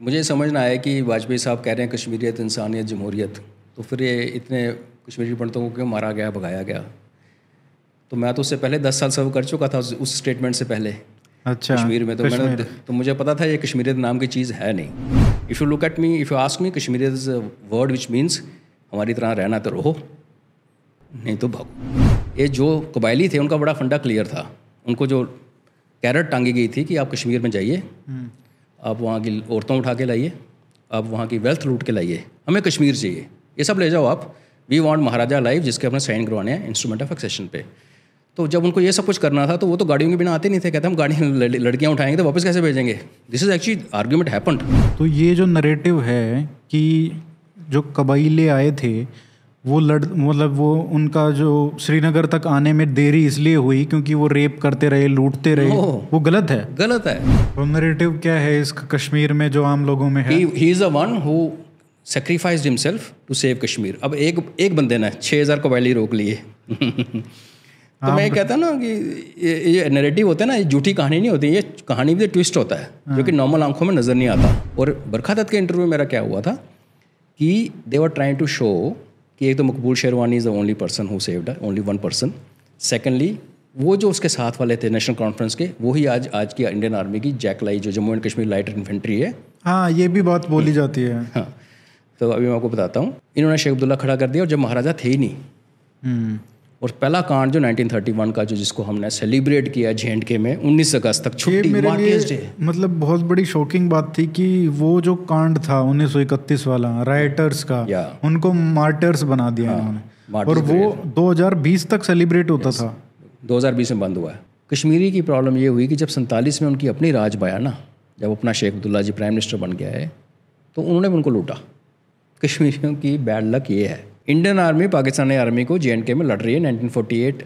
मुझे समझ ना आया कि वाजपेयी साहब कह रहे हैं कश्मीरियत इंसानियत जमहूरियत। तो फिर ये इतने कश्मीरी पंडितों को क्यों मारा गया भगाया गया? तो मैं तो उससे पहले दस साल सर्व कर चुका था उस स्टेटमेंट से पहले। अच्छा कश्मीर में तो मैंने तो मुझे पता था ये कश्मीरियत नाम की चीज़ है नहीं। If you look at me if you ask me Kashmiriyat is a word which means हमारी तरह रहना तो रहो नहीं तो भागो। ये जो कबायली थे उनका बड़ा फंडा क्लियर था। उनको जो कैरट टांगी गई थी कि आप कश्मीर में जाइए। आप वहाँ की औरतों उठा के लाइए, आप वहाँ की वेल्थ लूट के लाइए। हमें कश्मीर चाहिए। ये सब ले जाओ आप। वी वांट महाराजा लाइव जिसके अपने साइन करवाने हैं इंस्ट्रूमेंट ऑफ़ एक्सेशन पे। तो जब उनको ये सब कुछ करना था तो वो तो गाड़ियों के बिना आते नहीं थे। कहते हम गाड़ी लड़कियाँ उठाएँगे तो वापस कैसे भेजेंगे? This is actually argument happen तो ये जो नरेटिव है कि जो कबाइले आए थे वो लड़ मतलब वो उनका जो श्रीनगर तक आने में देरी इसलिए हुई क्योंकि वो रेप करते रहे लूटते रहे। वो गलत है। गलत है। वो नरेटिव क्या है इस कश्मीर में जो आम लोगों में है? He is a one who sacrifice himself to save Kashmir अब एक एक बंदे ने छः हज़ार कबाइली रोक लिए। तो मैं कहता ना कि ये ये नरेटिव होता है ना ये झूठी कहानी नहीं होती ये कहानी भी ट्विस्ट होता है जो कि नॉर्मल आँखों में नज़र नहीं आता। और बरखा दत्त के इंटरव्यू में मेरा क्या हुआ था कि they were trying to show कि एक तो Maqbool Sherwani is the only person who saved only one person secondly वो जो उसके साथ वाले थे नेशनल कॉन्फ्रेंस के वही आज आज की इंडियन आर्मी की जैक लाई जो Jammu and Kashmir light infantry है। हाँ ये भी बहुत बोली जाती है। हाँ। तो अभी मैं आपको बताता हूँ। इन्होंने शेख अब्दुल्ला खड़ा कर दिया और जब महाराजा थे ही नहीं। हम्म। और पहला कांड जो 1931 का जो जिसको हमने सेलिब्रेट किया जे के में 19 अगस्त तक छुट्टी मेरे लिए मतलब बहुत बड़ी शॉकिंग बात थी कि वो जो कांड था 1931 वाला राइटर्स का उनको मार्टर्स बना दिया हाँ, इन्होंने। और वो 2020 तक सेलिब्रेट होता था। 2020 में बंद हुआ है। कश्मीरी की प्रॉब्लम ये हुई कि जब सैंतालीस में उनकी अपनी राज बया ना जब अपना शेख अब्दुल्ला जी प्राइम मिनिस्टर बन गया है तो उन्होंने उनको लूटा। कश्मीरियों की बैड लक ये है। इंडियन आर्मी पाकिस्तानी आर्मी को जे में लड़ रही है। 1948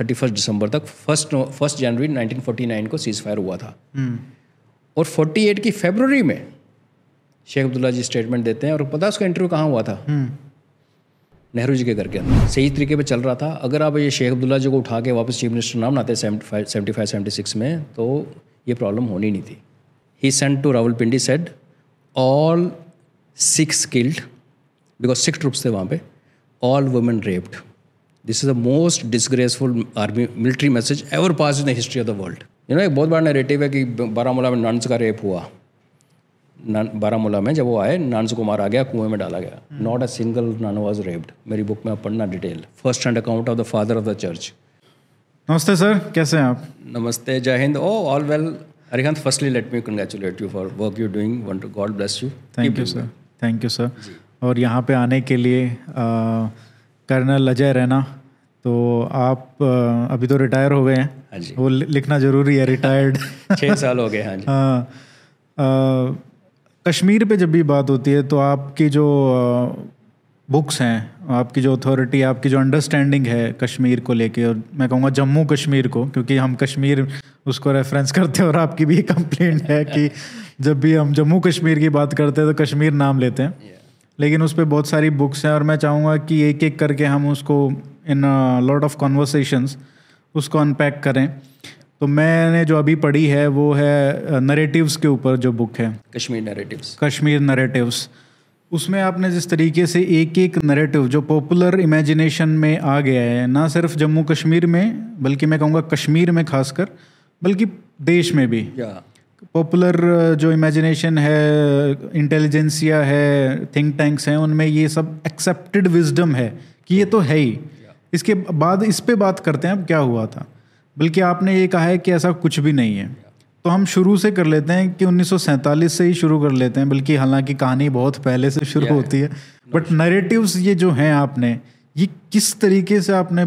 थर्टी फ़र्स्ट दिसंबर तक फ़र्स्ट फ़र्स्ट जनवरी 1949 को सीज़ फायर हुआ था। हम्म। और 48 की फेबररी में शेख अब्दुल्ला जी स्टेटमेंट देते हैं और पता उसका इंटरव्यू कहाँ हुआ था? हम्म। नेहरू जी के घर के अंदर। सही तरीके पे चल रहा था। अगर आप ये शेख अब्दुल्ला जी को उठा के वापस चीफ मिनिस्टर नाम बनाते सेवेंटी फाइव सेवेंटी सिक्स में तो ये प्रॉब्लम होनी नहीं थी। He sent to Rawalpindi said all six killed because six troops थे वहाँ पे all women raped this is the most disgraceful army military message ever pass in the history of the world you know एक बहुत बड़ा narrative है कि बारामूला में nuns का रेप हुआ बारामूला में जब वो आए नन्स को मारा गया कुएँ में डाला गया. Not a single nun was raped मेरी बुक में आप पढ़ना detail first hand account of the father of the church नमस्ते सर कैसे हैं आप? नमस्ते जय हिंद. ओ all well Arihant firstly let me congratulate you for work you doing want God bless you thank you sir thank you sir और यहाँ पे आने के लिए कर्नल अजय रैना तो आप आ, अभी तो रिटायर हो गए हैं। हाँ जी। वो लिखना ज़रूरी है रिटायर्ड। छः साल हो गए हाँ जी। हाँ। कश्मीर पे जब भी बात होती है तो आपकी जो बुक्स हैं आपकी जो अथॉरिटी आपकी जो अंडरस्टैंडिंग है कश्मीर को लेके और मैं कहूँगा जम्मू कश्मीर को क्योंकि हम कश्मीर उसको रेफरेंस करते हैं और आपकी भी कंप्लेंट है कि जब भी हम जम्मू कश्मीर की बात करते हैं तो कश्मीर नाम लेते हैं। लेकिन उस पर बहुत सारी बुक्स हैं और मैं चाहूँगा कि एक एक करके हम उसको इन लॉट ऑफ़ कॉन्वर्सेशंस उसको अनपैक करें। तो मैंने जो अभी पढ़ी है वो है नरेटिव्स के ऊपर जो बुक है। कश्मीर नरेटिव्स कश्मीर नरेटिव्स उसमें आपने जिस तरीके से एक एक नरेटिव जो पॉपुलर इमेजिनेशन में आ गया है ना सिर्फ़ जम्मू कश्मीर में बल्कि मैं कहूँगा कश्मीर में खासकर बल्कि देश में भी। पॉपुलर जो इमेजिनेशन है इंटेलिजेंसिया है थिंक टैंक्स हैं उनमें ये सब एक्सेप्टेड विजडम है कि ये तो है ही। इसके बाद इस पे बात करते हैं अब क्या हुआ था? बल्कि आपने ये कहा है कि ऐसा कुछ भी नहीं है। तो हम शुरू से कर लेते हैं कि उन्नीस सौ सैंतालीस से ही शुरू कर लेते हैं बल्कि हालाँकि कहानी बहुत पहले से शुरू yeah. होती है। बट नरेटिव्स ये जो हैं आपने ये किस तरीके से आपने आ,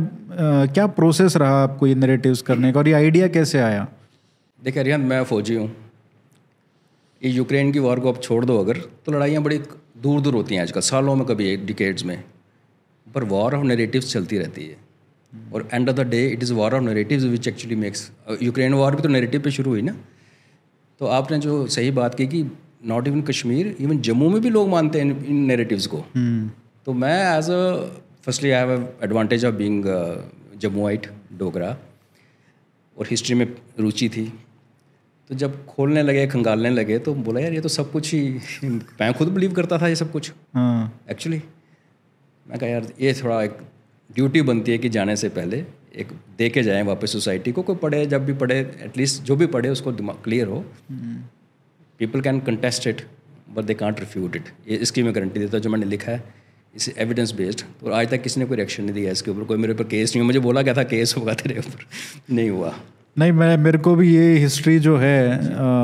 क्या प्रोसेस रहा आपको ये नरेटिव्स करने का? और ये आइडिया कैसे आया? देखिए रियान मैं फ़ौजी हूँ। ये यूक्रेन की वॉर को आप छोड़ दो अगर तो लड़ाइयाँ बड़ी दूर दूर होती हैं आजकल सालों में कभी डिकेड्स में। पर वॉर ऑफ़ नेरेटिव्स चलती रहती है। और end of the day it is war of narratives which actually makes Ukraine war भी तो नेरेटिव पे शुरू हुई ना? तो आपने जो सही बात की कि not even Kashmir even Jammu में भी लोग मानते हैं इन नेरेटिव्स को। हम्म। तो मैं as a firstly I have advantage of being Jammuite Dogra. और हिस्ट्री में रुचि थी। तो जब खोलने लगे खंगालने लगे तो बोला यार ये तो सब कुछ ही मैं खुद बिलीव करता था ये सब कुछ. हाँ। एक्चुअली मैं कहा यार ये थोड़ा एक ड्यूटी बनती है कि जाने से पहले एक दे के जाएँ वापस सोसाइटी को कोई पढ़े जब भी पढ़े एटलीस्ट जो भी पढ़े उसको दिमाग क्लियर हो। People can contest it but they can't refute it ये इसकी मैं गारंटी देता हूँ जो मैंने लिखा है इस एविडेंस बेस्ड तो आज तक किसी ने कोई रिएक्शन नहीं दिया इसके ऊपर कोई मेरे ऊपर केस नहीं हुआ। मुझे बोला क्या था केस होगा तेरे ऊपर। नहीं हुआ। नहीं मैं मेरे को भी ये हिस्ट्री जो है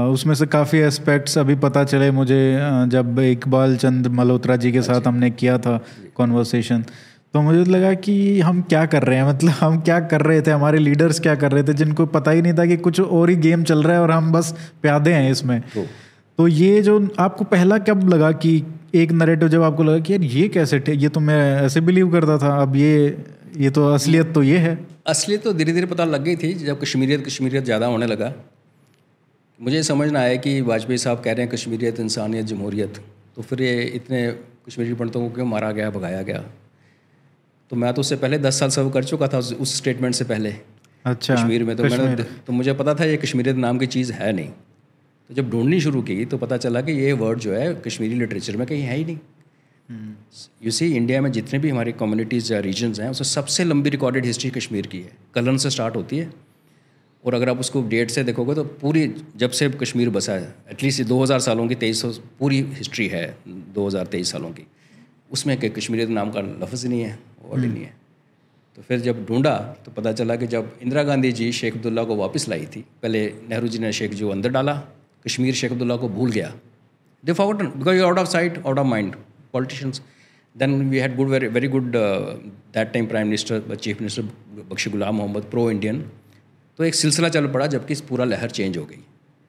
उसमें से काफ़ी एस्पेक्ट्स अभी पता चले मुझे जब इकबाल चंद मल्होत्रा जी के साथ हमने किया था कॉन्वर्सेशन तो मुझे लगा कि हम क्या कर रहे हैं? मतलब हम क्या कर रहे थे? हमारे लीडर्स क्या कर रहे थे? जिनको पता ही नहीं था कि कुछ और ही गेम चल रहा है और हम बस प्यादे हैं इसमें। तो। तो ये जो आपको पहला कब लगा कि एक नरेटिव जब आपको लगा कि यार ये कैसे ये तो मैं ऐसे बिलीव करता था। अब ये ये तो असलियत तो ये है। असली तो धीरे धीरे पता लग गई थी जब कश्मीरियत कश्मीरियत ज़्यादा होने लगा। मुझे समझना आया कि वाजपेयी साहब कह रहे हैं कश्मीरियत इंसानियत जमहूरियत। तो फिर ये इतने कश्मीरी पंडितों को क्यों मारा गया भगाया गया? तो मैं तो उससे पहले दस साल सर्व कर चुका था उस, उस स्टेटमेंट से पहले। अच्छा कश्मीर में तो मैंने तो मुझे पता था ये कश्मीरियत नाम की चीज़ है नहीं। तो जब ढूंढनी शुरू की तो पता चला कि ये वर्ड जो है कश्मीरी लिटरेचर में कहीं है ही नहीं। यू सी इंडिया में जितने भी हमारी कम्युनिटीज़ या रीजन्स हैं उसमें सबसे लंबी रिकॉर्डेड हिस्ट्री कश्मीर की है। कलन से स्टार्ट होती है। और अगर आप उसको डेट से देखोगे तो पूरी जब से कश्मीर बसा है एटलीस्ट दो हज़ार सालों की तेईस पूरी हिस्ट्री है दो हज़ार तेईस सालों की। उसमें कि कश्मीरियत नाम का लफ्ज़ नहीं है वर्ड ही नहीं है। तो फिर जब ढूंढा तो पता चला कि जब इंदिरा गांधी जी शेख अब्दुल्ला को वापस लाई थी पहले नेहरू जी ने शेख जी को अंदर डाला कश्मीर शेख अब्दुल्ला को भूल गया। They forgotten because you out of sight out of mind politicians then we had good very very good that time prime minister chief minister Bakshi Ghulam Mohammad pro Indian तो एक सिलसिला चल पड़ा जबकि पूरा लहर चेंज हो गई।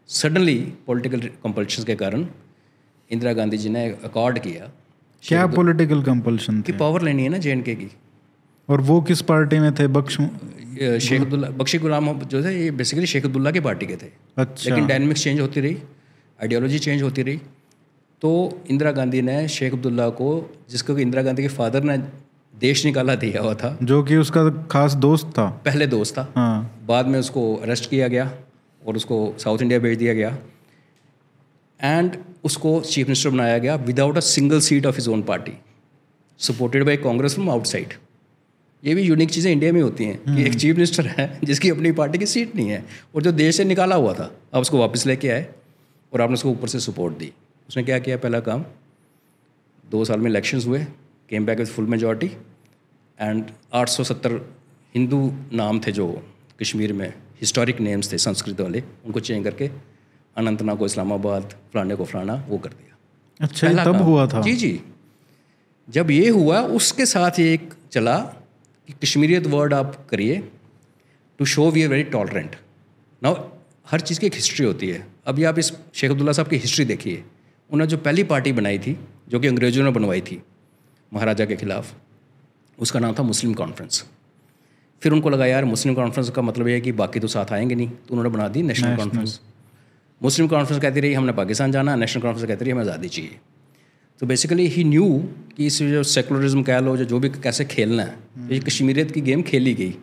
सडनली पॉलिटिकल कंपल्शन के कारण इंदिरा गांधी जी ने अकॉर्ड किया क्या पॉलिटिकल कंपल्शन कि पावर लेनी है ना जे की। और वो किस पार्टी में थे? बख्श शेख अब्दुल्ला बख्शी गुलाम जो थे ये बेसिकली शेख अब्दुल्ला की पार्टी के थे। अच्छा। लेकिन डायनमिक्स चेंज होती रही आइडियोलॉजी चेंज होती रही। तो इंदिरा गांधी ने शेख अब्दुल्ला को जिसको कि इंदिरा गांधी के फादर ने देश निकाला दिया हुआ था जो कि उसका खास दोस्त था। पहले दोस्त था। हाँ। बाद में उसको अरेस्ट किया गया और उसको साउथ इंडिया भेज दिया गया। एंड उसको चीफ मिनिस्टर बनाया गया without a single seat of his own party supported by Congress from outside ये भी यूनिक चीज़ें इंडिया में होती हैं कि एक चीफ मिनिस्टर है जिसकी अपनी पार्टी की सीट नहीं है और जो देश से निकाला हुआ था अब उसको वापस लेके आए और आपने उसको ऊपर से सपोर्ट दी। उसने क्या किया पहला काम? दो साल में इलेक्शंस हुए came back with full majority and 870 Hindu नाम थे जो कश्मीर में हिस्टोरिक नेम्स थे संस्कृत वाले उनको चेंज करके अनंतनाग को इस्लामाबाद फलाने को फलाना वो कर दिया। अच्छा पहला तब। हुआ था। जी जी। जब ये हुआ उसके साथ ये एक चला कि कश्मीरियत वर्ड आप करिए to show we are very tolerant now हर चीज़ की एक हिस्ट्री होती है। अभी आप इस शेख अब्दुल्ला साहब की हिस्ट्री देखिए। उन्होंने जो पहली पार्टी बनाई थी जो कि अंग्रेज़ों ने बनवाई थी महाराजा के खिलाफ उसका नाम था मुस्लिम कॉन्फ्रेंस फिर उनको लगा यार मुस्लिम कॉन्फ्रेंस का मतलब ये है कि बाकी तो साथ आएँगे नहीं। तो उन्होंने बना दी नेशनल कॉन्फ्रेंस मुस्लिम कॉन्फ्रेंस कहती रही हमने पाकिस्तान जाना। नेशनल कॉन्फ्रेंस कहती रही हमें आज़ादी चाहिए। तो बेसिकली ही न्यू कि इस जो सेकुलरिज्म कह लो जो जो भी कैसे खेलना है ये कश्मीरियत की गेम खेली गई।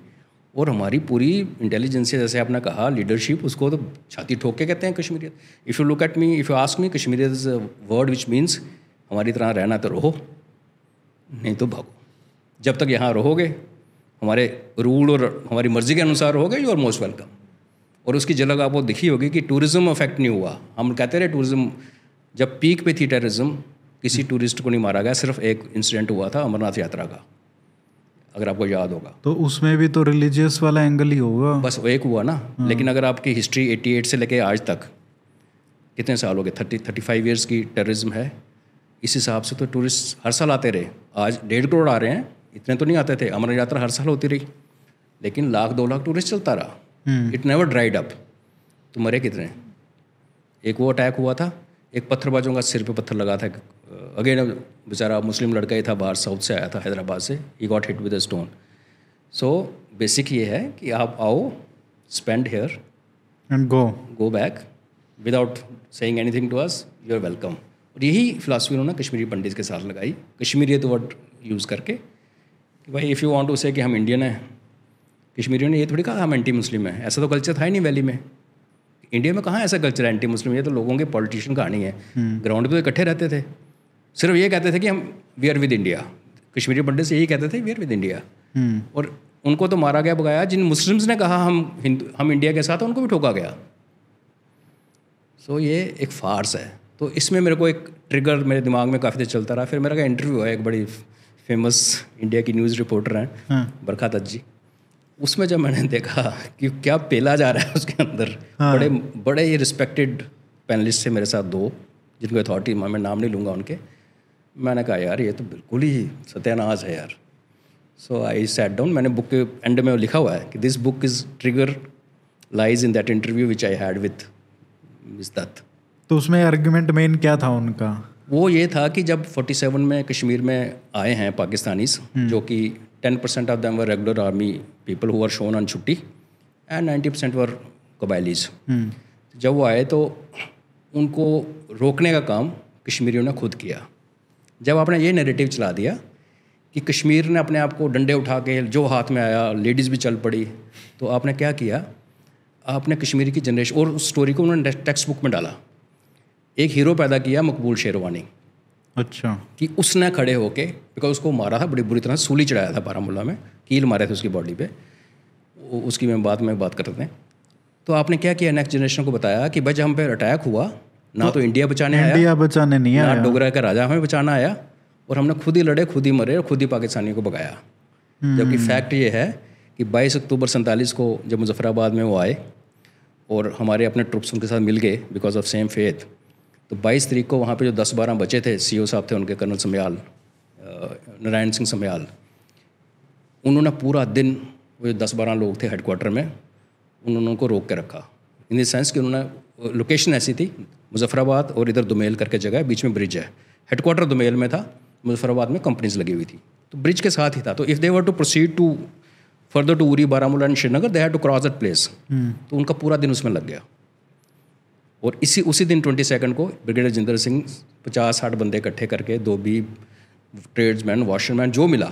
और हमारी पूरी इंटेलिजेंसिया जैसे आपने कहा लीडरशिप उसको तो छाती ठोक के कहते हैं Kashmiriyat if you look at me if you ask me Kashmiriyat is word which means हमारी तरह रहना तो रहो नहीं तो भागो। जब तक यहाँ रहोगे हमारे रूल और हमारी मर्ज़ी के अनुसार रहोगे यू आर मोस्ट वेलकम और उसकी झलक आपको दिखी होगी कि टूरिज़्म अफेक्ट नहीं हुआ। हम कहते रहे टूरिज़्म जब पीक पे थी टेररिज्म किसी टूरिस्ट को नहीं मारा गया सिर्फ़ एक इंसिडेंट हुआ था अमरनाथ यात्रा का। अगर आपको याद होगा। तो उसमें भी तो रिलीजियस वाला एंगल ही होगा। बस वो एक हुआ ना। लेकिन अगर आपकी हिस्ट्री 88 से लेके आज तक कितने साल हो गए? थर्टी थर्टी फाइव ईयर्स की टेररिज्म है। इस हिसाब से तो टूरिस्ट हर साल आते रहे। आज डेढ़ करोड़ आ रहे हैं। इतने तो नहीं आते थे। अमरनाथ यात्रा हर साल होती रही। लेकिन लाख दो लाख टूरिस्ट चलता रहा। इट नेवर ड्राइड अप तो मरे कितने? एक वो अटैक हुआ था। एक पत्थरबाजों का सिर पे पत्थर लगा था। अगेन बेचारा मुस्लिम लड़का ही था बाहर साउथ से आया था हैदराबाद से। He got hit with a stone so basic ये है कि आप आओ spend here and go go back without saying anything to us you are welcome और यही फिलासफी उन्होंने कश्मीरी पंडित के साथ लगाई। कश्मीरियत वर्ड यूज़ करके कि भाई if you want to say कि हम इंडियन हैं कश्मीरियों ने ये थोड़ी कहा हम एंटी मुस्लिम हैं। ऐसा तो कल्चर था ही नहीं वैली में। इंडिया में कहाँ ऐसा कल्चर है? एंटी मुस्लिम ये तो लोगों के पॉलिटिशियन कहानी है। ग्राउंड पे तो इकट्ठे रहते थे। सिर्फ़ ये कहते थे कि हम we are with India Kashmiri Pandit से यही कहते थे वी आर विद इंडिया और उनको तो मारा गया भगाया। जिन मुस्लिम्स ने कहा हम हिंदू हम इंडिया के साथ उनको भी ठोका गया। सो ये एक फार्स है। तो इसमें मेरे को एक ट्रिगर मेरे दिमाग में काफ़ी देर चलता रहा। फिर मेरा का इंटरव्यू है एक बड़ी फ़ेमस इंडिया की न्यूज़ रिपोर्टर हैं हाँ। बरखा दत्त जी उसमें जब मैंने देखा कि क्या पेला जा रहा है उसके अंदर हाँ। बड़े बड़े ही रिस्पेक्टेड पैनलिस्ट थे मेरे साथ दो जिनको अथॉरिटी मैं नाम नहीं लूँगा उनके। मैंने कहा यार ये तो बिल्कुल ही सत्यानाश है यार। सो आई सेट डाउन मैंने बुक के एंड में लिखा हुआ है कि this book is trigger lies in that interview which I had with miss Dutt तो उसमें आर्ग्यूमेंट मेन क्या था उनका? वो ये था कि जब 47 में कश्मीर में आए हैं पाकिस्तानीज जो कि 10 percent of them were regular army people who are shown on छुट्टी एंड 90 परसेंट वर कबाइलीज जब वो आए तो उनको रोकने का काम कश्मीरियों ने खुद किया। जब आपने ये नैरेटिव चला दिया कि कश्मीर ने अपने आप को डंडे उठा के जो हाथ में आया लेडीज़ भी चल पड़ी तो आपने क्या किया? आपने कश्मीर की जनरेशन और उस स्टोरी को उन्होंने टेक्स्ट बुक में डाला। एक हीरो पैदा किया मकबूल शेरवानी। अच्छा। कि उसने खड़े होके बिकॉज़ उसको मारा था बड़ी बुरी तरह सूली चढ़ाया था बारामूला में कील मारे थे उसकी बॉडी पे। उसकी मैं बाद में बात करते हैं तो आपने क्या किया नेक्स्ट जनरेशन को बताया कि भाई जब हम पे अटैक हुआ ना तो तो इंडिया बचाने आया इंडिया बचाने नहीं ना डोगरा का राजा हमें बचाना आया और हमने खुद ही लड़े खुद ही मरे और खुद ही पाकिस्तानियों को भगाया। जबकि फैक्ट ये है कि 22 अक्टूबर सैंतालीस को जब मुजफ्फराबाद में वो आए और हमारे अपने ट्रुप्स उनके साथ मिल गए बिकॉज़ ऑफ़ सेम फेथ तो 22 तारीख को वहाँ पे जो 10-12 बचे थे सीओ साहब थे उनके कर्नल समयाल नारायण सिंह समयाल उन्होंने पूरा दिन वो जो दस बारह लोग थे हेडक्वार्टर में उन्होंने उनको रोक के रखा। इन द सेंस कि उन्होंने लोकेशन ऐसी थी मुजफ्फराबाद और इधर दुमेल करके जगह है बीच में ब्रिज है। हेडक्वार्टर दुमेल में था मुजफ्फराबाद में कंपनीज़ लगी हुई थी। तो ब्रिज के साथ ही था। तो if they were to proceed to further to Uri Baramulla and Srinagar they had to cross that place तो उनका पूरा दिन उसमें लग गया। और इसी उसी दिन ट्वेंटी सेकेंड को ब्रिगेडियर जिंदर सिंह पचास साठ बंदे इकट्ठे करके दो भी ट्रेड्समैन वॉशरमैन जो मिला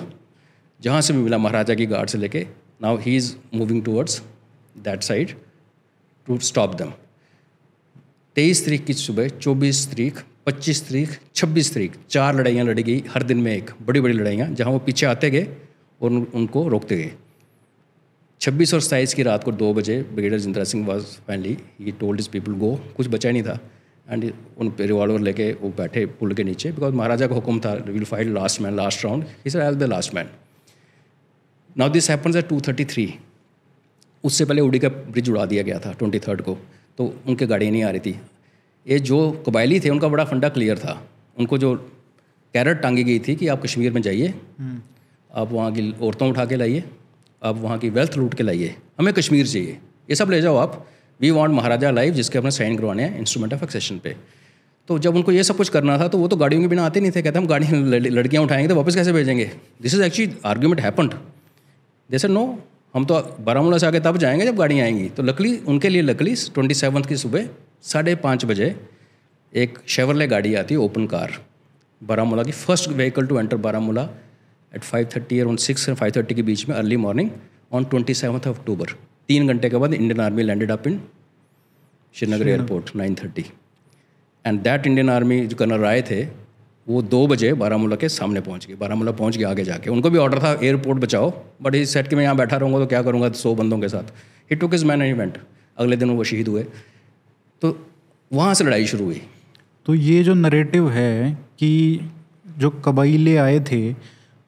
जहाँ से भी मिला महाराजा की गार्ड से लेके now he is moving towards that side to stop them तेईस तारीख की सुबह चौबीस तारीख पच्चीस तारीख छब्बीस तारीख चार लड़ाइयाँ लड़ी गई हर दिन में एक बड़ी बड़ी लड़ाइयाँ जहाँ वो पीछे आते गए और उन, उनको रोकते गए। छब्बीस और सताईस की रात को दो बजे brigadier Jindra Singh was finally he told his people go कुछ बचा नहीं था। एंड उन पे रिवॉल्वर लेके वो बैठे पुल के नीचे बिकॉज़ महाराजा का हुक्म था will fight last man last round is as the last man now this happens at two thirty three उससे पहले उड़ी का ब्रिज उड़ा दिया गया था ट्वेंटी थर्ड को। तो उनके गाड़ियाँ नहीं आ रही थी। ये जो कबायली थे उनका बड़ा फंडा क्लियर था। उनको जो कैरट टांगी गई थी कि आप कश्मीर में जाइए। आप वहाँ की औरतों उठा के लाइए। आप वहाँ की वेल्थ लूट के लाइए। हमें कश्मीर चाहिए। ये सब ले जाओ आप। वी वॉन्ट महाराजा लाइव जिसके अपने साइन करवाने हैं इंस्ट्रूमेंट ऑफ़ एक्सेशन पे। तो जब उनको ये सब कुछ करना था तो वो तो गाड़ियों के बिना आते नहीं थे। कहते हम गाड़ी लड़कियाँ उठाएँगे तो वापस कैसे भेजेंगे? This is actually argument happened जैसे नो हम तो बारामूला से आगे तब जाएँगे जब गाड़ियाँ आएँगी। तो लकली उनके लिए लकली ट्वेंटी सेवन्थ की सुबह साढ़े पाँच बजे एक शेवरले गाड़ी आती है ओपन कार बारामूला की first vehicle to enter Baramulla. At five thirty around six and five thirty के बीच में early morning on twenty seventh October तीन घंटे के बाद Indian army landed up in Srinagar airport nine thirty and that Indian army जो colonel Rai थे वो दो बजे बारामूला के सामने पहुँच गए। बारामूला पहुँच गए आगे जाके। उनको भी ऑर्डर था एयरपोर्ट बचाओ। बट इस सेट के मैं यहाँ बैठा रहूँगा तो क्या करूँगा सौ बंदों के साथ? He took his man event अगले दिन वो शहीद हुए। तो वहाँ से लड़ाई शुरू हुई। तो ये जो नरेटिव है कि जो कबाइले आए थे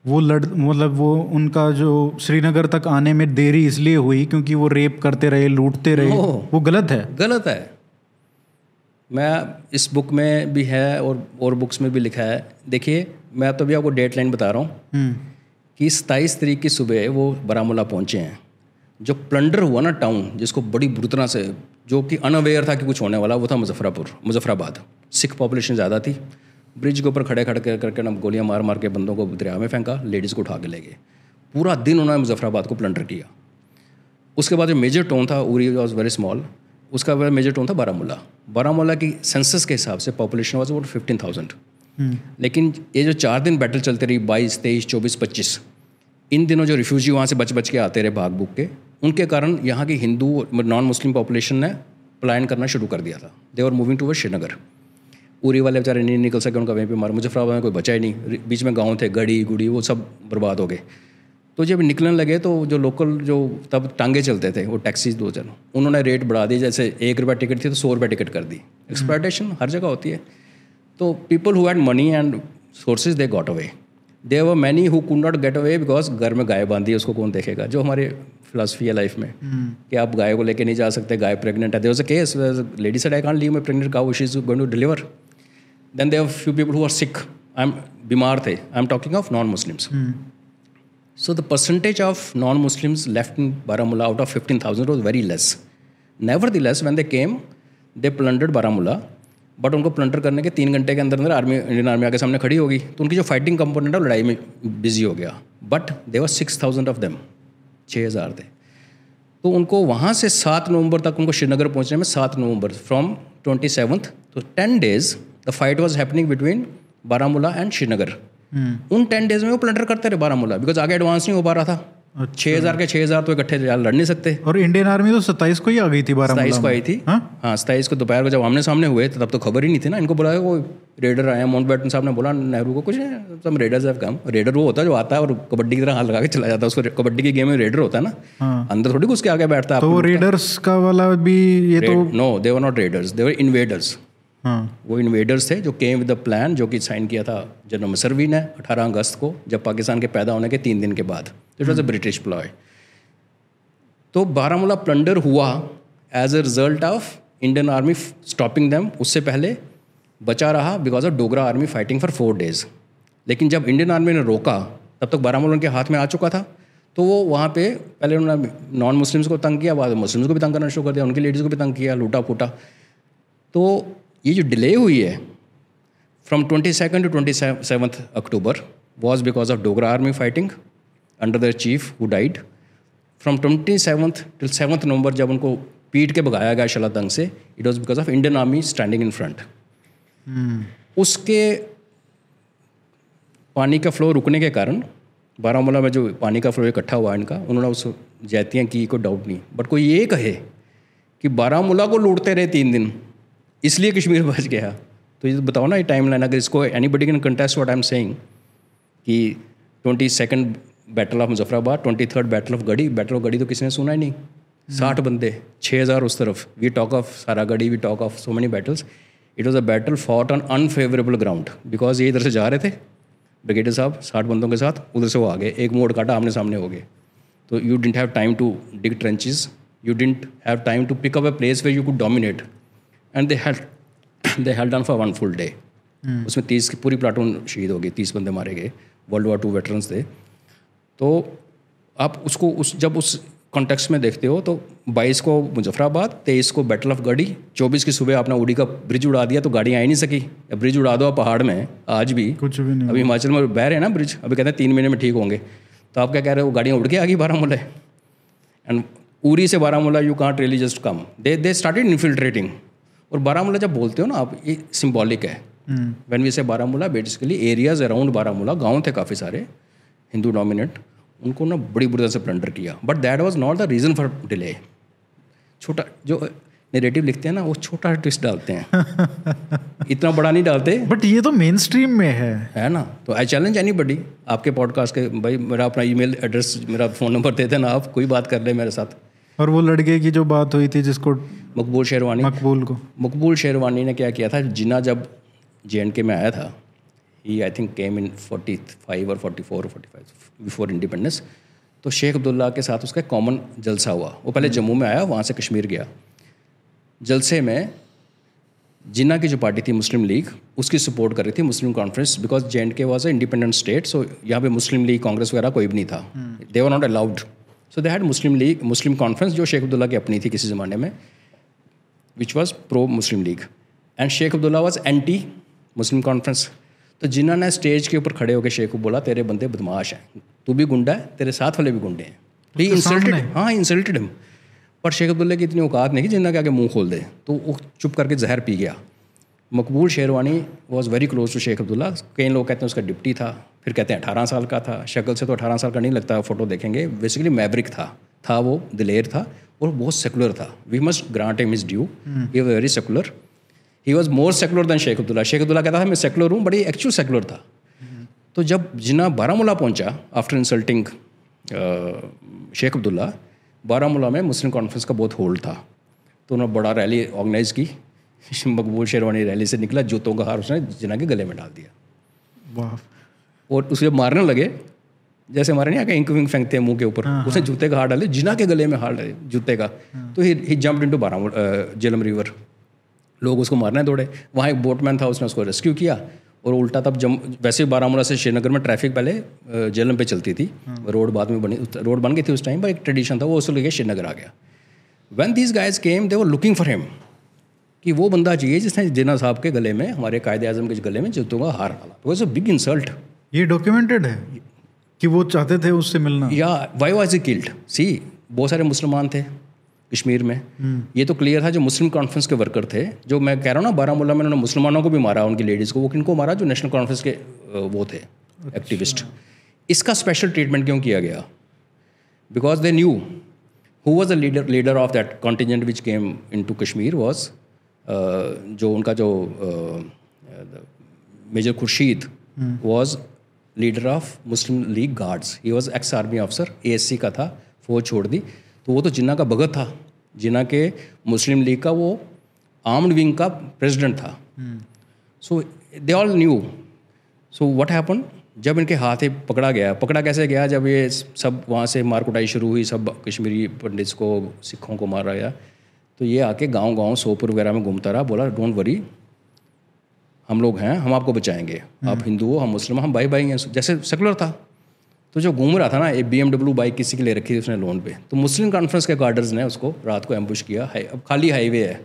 वो लड़ मतलब वो उनका जो श्रीनगर तक आने में देरी इसलिए हुई क्योंकि वो रेप करते रहे लूटते रहे। वो गलत है। गलत है। मैं इस बुक में भी है और और बुक्स में भी लिखा है। देखिए मैं तो भी आपको डेट लाइन बता रहा हूँ हम्म, कि सताईस तारीख की सुबह वो बारामूला पहुँचे हैं। जो प्लंडर हुआ ना टाउन जिसको बड़ी बुरी तरह से जो कि अनअवेयर था कि कुछ होने वाला वो था मुजफ्फरापुर मुजफ्फराबाद। सिख पॉपुलेशन ज़्यादा थी। ब्रिज के ऊपर खड़े खड़े कर करके ना गोलियाँ मार मार के बंदों को दरिया में फेंका लेडीज़ को उठा के ले गए। पूरा दिन उन्होंने मुजफ्फराबाद को प्लंडर किया। उसके बाद जो मेजर टोन था उरी वॉज़ वेरी स्मॉल उसका मेजर टोन था बारामूला। बारामूला की सेंसस के हिसाब से population was about fifteen thousand लेकिन ये जो चार दिन बैटल चलते रही बाईस तेईस चौबीस पच्चीस इन दिनों जो रिफ्यूजी वहाँ से बच बच के आते रहे भाग भूग के उनके कारण यहाँ की हिंदू नॉन मुस्लिम पॉपुलेशन ने पलायन करना शुरू कर दिया था। They are moving toward Srinagar Uri वाले बेचारे नहीं निकल सके उनका वहीं पे मारा। मुजफ्फराबाद में कोई बचा ही नहीं। बीच में गाँव थे गड़ी गुड़ी वो सब बर्बाद हो गए। तो जब निकलने लगे तो जो लोकल जो तब टांगे चलते थे वो टैक्सीज दो जन। उन्होंने रेट बढ़ा दी जैसे एक रुपया टिकट थी तो सौ रुपये टिकट कर दी। एक्सप्लाइटेशन हर जगह होती है। तो people who had money and sources they got away they were many who could not get away because घर में गाय बांधी है उसको कौन देखेगा? जो हमारे फिलोसफी है लाइफ में कि आप गाय को लेके नहीं जा सकते गाय प्रेगनेंट है। There a case lady said I can't leave my pregnant cow she is going to deliver then there few people who are sick I am बीमार थे I am talking of non Muslims So the percentage of non-Muslims left in Baramulla out of 15,000 was very less. Nevertheless, when they came, they plundered Baramulla. But उनको plunder करने के तीन घंटे के अंदर अंदर आर्मी इंडियन आर्मी आके सामने खड़ी होगी। तो उनकी जो फाइटिंग कंपोनेंट है लड़ाई में बिज़ी हो गया। But they were six thousand of them छः हज़ार थे। तो उनको वहाँ से सात नवंबर तक उनको श्रीनगर पहुँचने में सात नवंबर from twenty seventh to ten days the fight was happening between Baramulla and Srinagar उन टेन डेज़ में वो प्लंटर करते रहे बारामूला बिकॉज़ आगे एडवांस नहीं हो पा रहा था। छः हज़ार के छः हज़ार तो इकट्ठे लड़ नहीं सकते। और इंडियन आर्मी तो सत्ताईस को ही आ गई थी सताईस को आई थी। हाँ? सताईस को दोपहर को जब आमने सामने हुए तब तो खबर ही नहीं थी ना। इनको बोला वो रेडर आए माउंट बैटन साहब ने बोला नेहरू को कुछ सब रेडर्स है काम रेडर वो होता है जो आता है और कबड्डी की तरह हाथ लगा के चला जाता है। उसको कबड्डी की गेम में रेडर होता है ना। अंदर थोड़ी उसके आगे बैठता है तो रेडर्स का वाला भी ये तो no they were not raiders they were invaders हाँ। वो इन्वेडर्स थे जो केम विद द प्लान जो कि साइन किया था जनरल मसरवी ने 18 अगस्त को, जब पाकिस्तान के पैदा होने के तीन दिन के बाद। It was a British ploy तो बारामूला प्लंडर हुआ as a result of Indian army stopping them उससे पहले बचा रहा because of Dogra army fighting for four days लेकिन जब इंडियन आर्मी ने रोका, तब तक बारामूला उनके हाथ में आ चुका था। तो वो वहाँ पे पहले उन्होंने नॉन मुस्लिम्स को तंग किया, बाद मुस्लिम्स को भी तंग करना शुरू कर दिया, उनकी लेडीज़ को भी तंग किया लूटा फूटा तो ये जो डिले हुई है from twenty second to twenty seventh October was because of Dogra army fighting under the chief who died from twenty seventh till seventh November जब उनको पीट के भगाया गया शला तंग से it was because of Indian army standing in front उसके पानी का फ्लो रुकने के कारण बारामूला में जो पानी का फ्लो इकट्ठा हुआ इनका उन्होंने उस जैतियाँ की कोई डाउट नहीं। बट कोई ये कहे कि बारामूला को लूटते रहे तीन दिन। इसलिए कश्मीर बच गया। तो ये बताओ ना ये टाइम लाइन अगर इसको anybody can contest what I am saying कि twenty second battle of Muzaffarabad twenty third battle of Garhi battle of Garhi तो किसी ने सुना ही नहीं? साठ बंदे छः हज़ार उस तरफ़। We talk of Saragarhi we talk of so many battles it was a battle fought on unfavourable ground because ये इधर से जा रहे थे ब्रिगेडियर साहब साठ बंदों के साथ उधर से वो आ गए। एक मोड़ काटा आमने सामने हो गए। तो you didn't have time to dig trenches you didn't have time to pick up a place way you could dominate and they held they held on for one full day उसमें तीस की पूरी प्लाटून शहीद हो गई तीस बंदे मारे गए वर्ल्ड वॉर टू वेटरन्स थे। तो आप उसको उस जब उस कॉन्टेक्स्ट में देखते हो तो 22 को मुजफ्फराबाद तेईस को बैटल ऑफ़ गढ़ी 24 की सुबह आपने उड़ी का ब्रिज उड़ा दिया तो गाड़ियाँ आ ही नहीं सकी। ब्रिज उड़ा दो आप पहाड़ में आज भी। कुछ भी नहीं अभी हिमाचल में बह रहे हैं ना ब्रिज अभी कहते हैं तीन महीने में ठीक होंगे। तो आप क्या कह रहे हो गाड़ियाँ उड़ के आ गई बारामूला? एंड उरी से Baramulla you can't really just come they they started infiltrating और बारामूला जब बोलते हो ना आप ये सिम्बॉलिक है। When we say Baramulla basically areas around Baramulla गाँव थे काफ़ी सारे हिंदू डोमिनेट उनको ना बड़ी बुरी तरह से प्लंडर किया। But that was not the reason for delay छोटा जो नेरेटिव लिखते हैं ना वो छोटा ट्विस्ट डालते हैं। इतना बड़ा नहीं डालते। बट ये तो मेन स्ट्रीम में है। है ना? तो आई चैलेंज एनी बडी आपके पॉडकास्ट के भाई मेरा अपना ईमेल एड्रेस मेरा फ़ोन नंबर दे देना आप कोई बात कर ले मेरे साथ। और वो लड़के की जो बात हुई थी जिसको मकबूल शेरवानी। मकबूल को। मकबूल शेरवानी ने क्या किया था? जिना जब जे एंड के में आया था he I think came in forty five और forty four forty five before independence तो शेख अब्दुल्ला के साथ उसका कॉमन जलसा हुआ। वो पहले जम्मू में आया वहाँ से कश्मीर गया। जलसे में जिन्ना की जो पार्टी थी मुस्लिम लीग उसकी सपोर्ट कर रही थी Muslim conference because J and K was a independent state so यहाँ पे मुस्लिम लीग कांग्रेस वगैरह कोई भी नहीं था। They were not allowed so they had Muslim League Muslim conference जो शेख अब्दुल्ला की अपनी थी किसी ज़माने में which was pro Muslim League and Sheikh Abdullah was anti Muslim conference तो जिन्हों ने स्टेज के ऊपर खड़े होकर शेख को बोला तेरे बंदे बदमाश हैं। तू भी गुंडा है तेरे साथ वाले भी गुंडे हैं। ही इंसल्टेड हाँ इंसल्टेड हिम पर शेख अब्दुल्ला की इतनी औकात नहीं कि जिन्ना के आगे मुँह खोल दे। तो वो चुप करके जहर पी गया। Maqbool Sherwani was very close to Sheikh Abdullah कई लोग कहते हैं उसका डिप्टी था फिर कहते हैं अठारह साल का था। शक्ल से तो अठारह साल का नहीं लगता फ़ोटो देखेंगे। बेसिकली मैब्रिक था था वो दिलेर था और बहुत सेकुलर था। We must grant him his due he very secular he was more secular than Sheikh Abdullah Sheikh Abdullah कहता था मैं सेकुलर हूँ बट ये एक्चुअल सेकुलर था. तो जब जिना बारामूला पहुँचा आफ्टर इंसल्टिंग शेख अब्दुल्ला बारामूला में मुस्लिम कॉन्फ्रेंस का बहुत होल्ड था। तो उन्होंने बड़ा रैली ऑर्गेनाइज की। मकबूल शेरवानी रैली से निकला जूतों का हार उसने जिना के गले में डाल दिया। वाह। और उसे जब मारने लगे जैसे हमारे नहीं आके इंक विंक फेंकते हैं मुँह के ऊपर उसने जूते का हार डाले जिना के गले में हार डाले जूते का। तो he he jump into Baramulla Jhelum river लोग उसको मारने दौड़े। वहाँ एक बोटमैन था उसने उसको रेस्क्यू किया। और उल्टा तब जम वैसे बारामूला से श्रीनगर में ट्रैफ़िक पहले जेलम पे चलती थी। रोड बाद में बनी रोड बन गई थी उस टाइम पर एक ट्रेडिशन था वो उसको लेके श्रीनगर आ गया। When these guys came they were looking for him कि वो बंदा चाहिए जिसने जिना साहब के गले में हमारे कायदे आज़म के गले में जूतों का हार डाला। तो अ बिग इंसल्ट ये डॉक्यूमेंटेड है कि वो चाहते थे उससे मिलना। या वाई वाज किल्ड सी बहुत सारे मुसलमान थे कश्मीर में। ये तो क्लियर था जो मुस्लिम कॉन्फ्रेंस के वर्कर थे जो मैं कह रहा हूँ ना बारामूला में उन्होंने मुसलमानों को भी मारा उनकी लेडीज़ को वो किनको मारा? जो नेशनल कॉन्फ्रेंस के वो थे एक्टिविस्ट इसका स्पेशल ट्रीटमेंट क्यों किया गया? Because they knew who was the leader leader of that contingent which came into Kashmir was जो उनका जो major Khurshid was leader of Muslim League guards he was ex army officer ASC का था फौज छोड़ दी। तो वो तो जिन्ना का भगत था जिन्ना के मुस्लिम लीग का वो आर्म्ड विंग का प्रेसिडेंट था। So they all knew so what happen जब इनके हाथ ही पकड़ा गया पकड़ा कैसे गया? जब ये सब वहाँ से मार कुटाई शुरू हुई सब कश्मीरी पंडित्स को सिखों को मारा गया तो ये आके गाँव गाँव सोपुर वगैरह में घूमता रहा बोला डोंट वरी हम लोग हैं हम आपको बचाएँगे। आप हिंदू हो हम मुस्लिम हो, हम भाई भाई हैं। जैसे सेकुलर था। तो जो घूम रहा था ना एक बीएमडब्ल्यू बाइक किसी के लिए रखी थी उसने लोन पे। तो मुस्लिम कॉन्फ्रेंस के गार्डर्स ने उसको रात को एम्बुश किया। हाई अब खाली हाईवे है।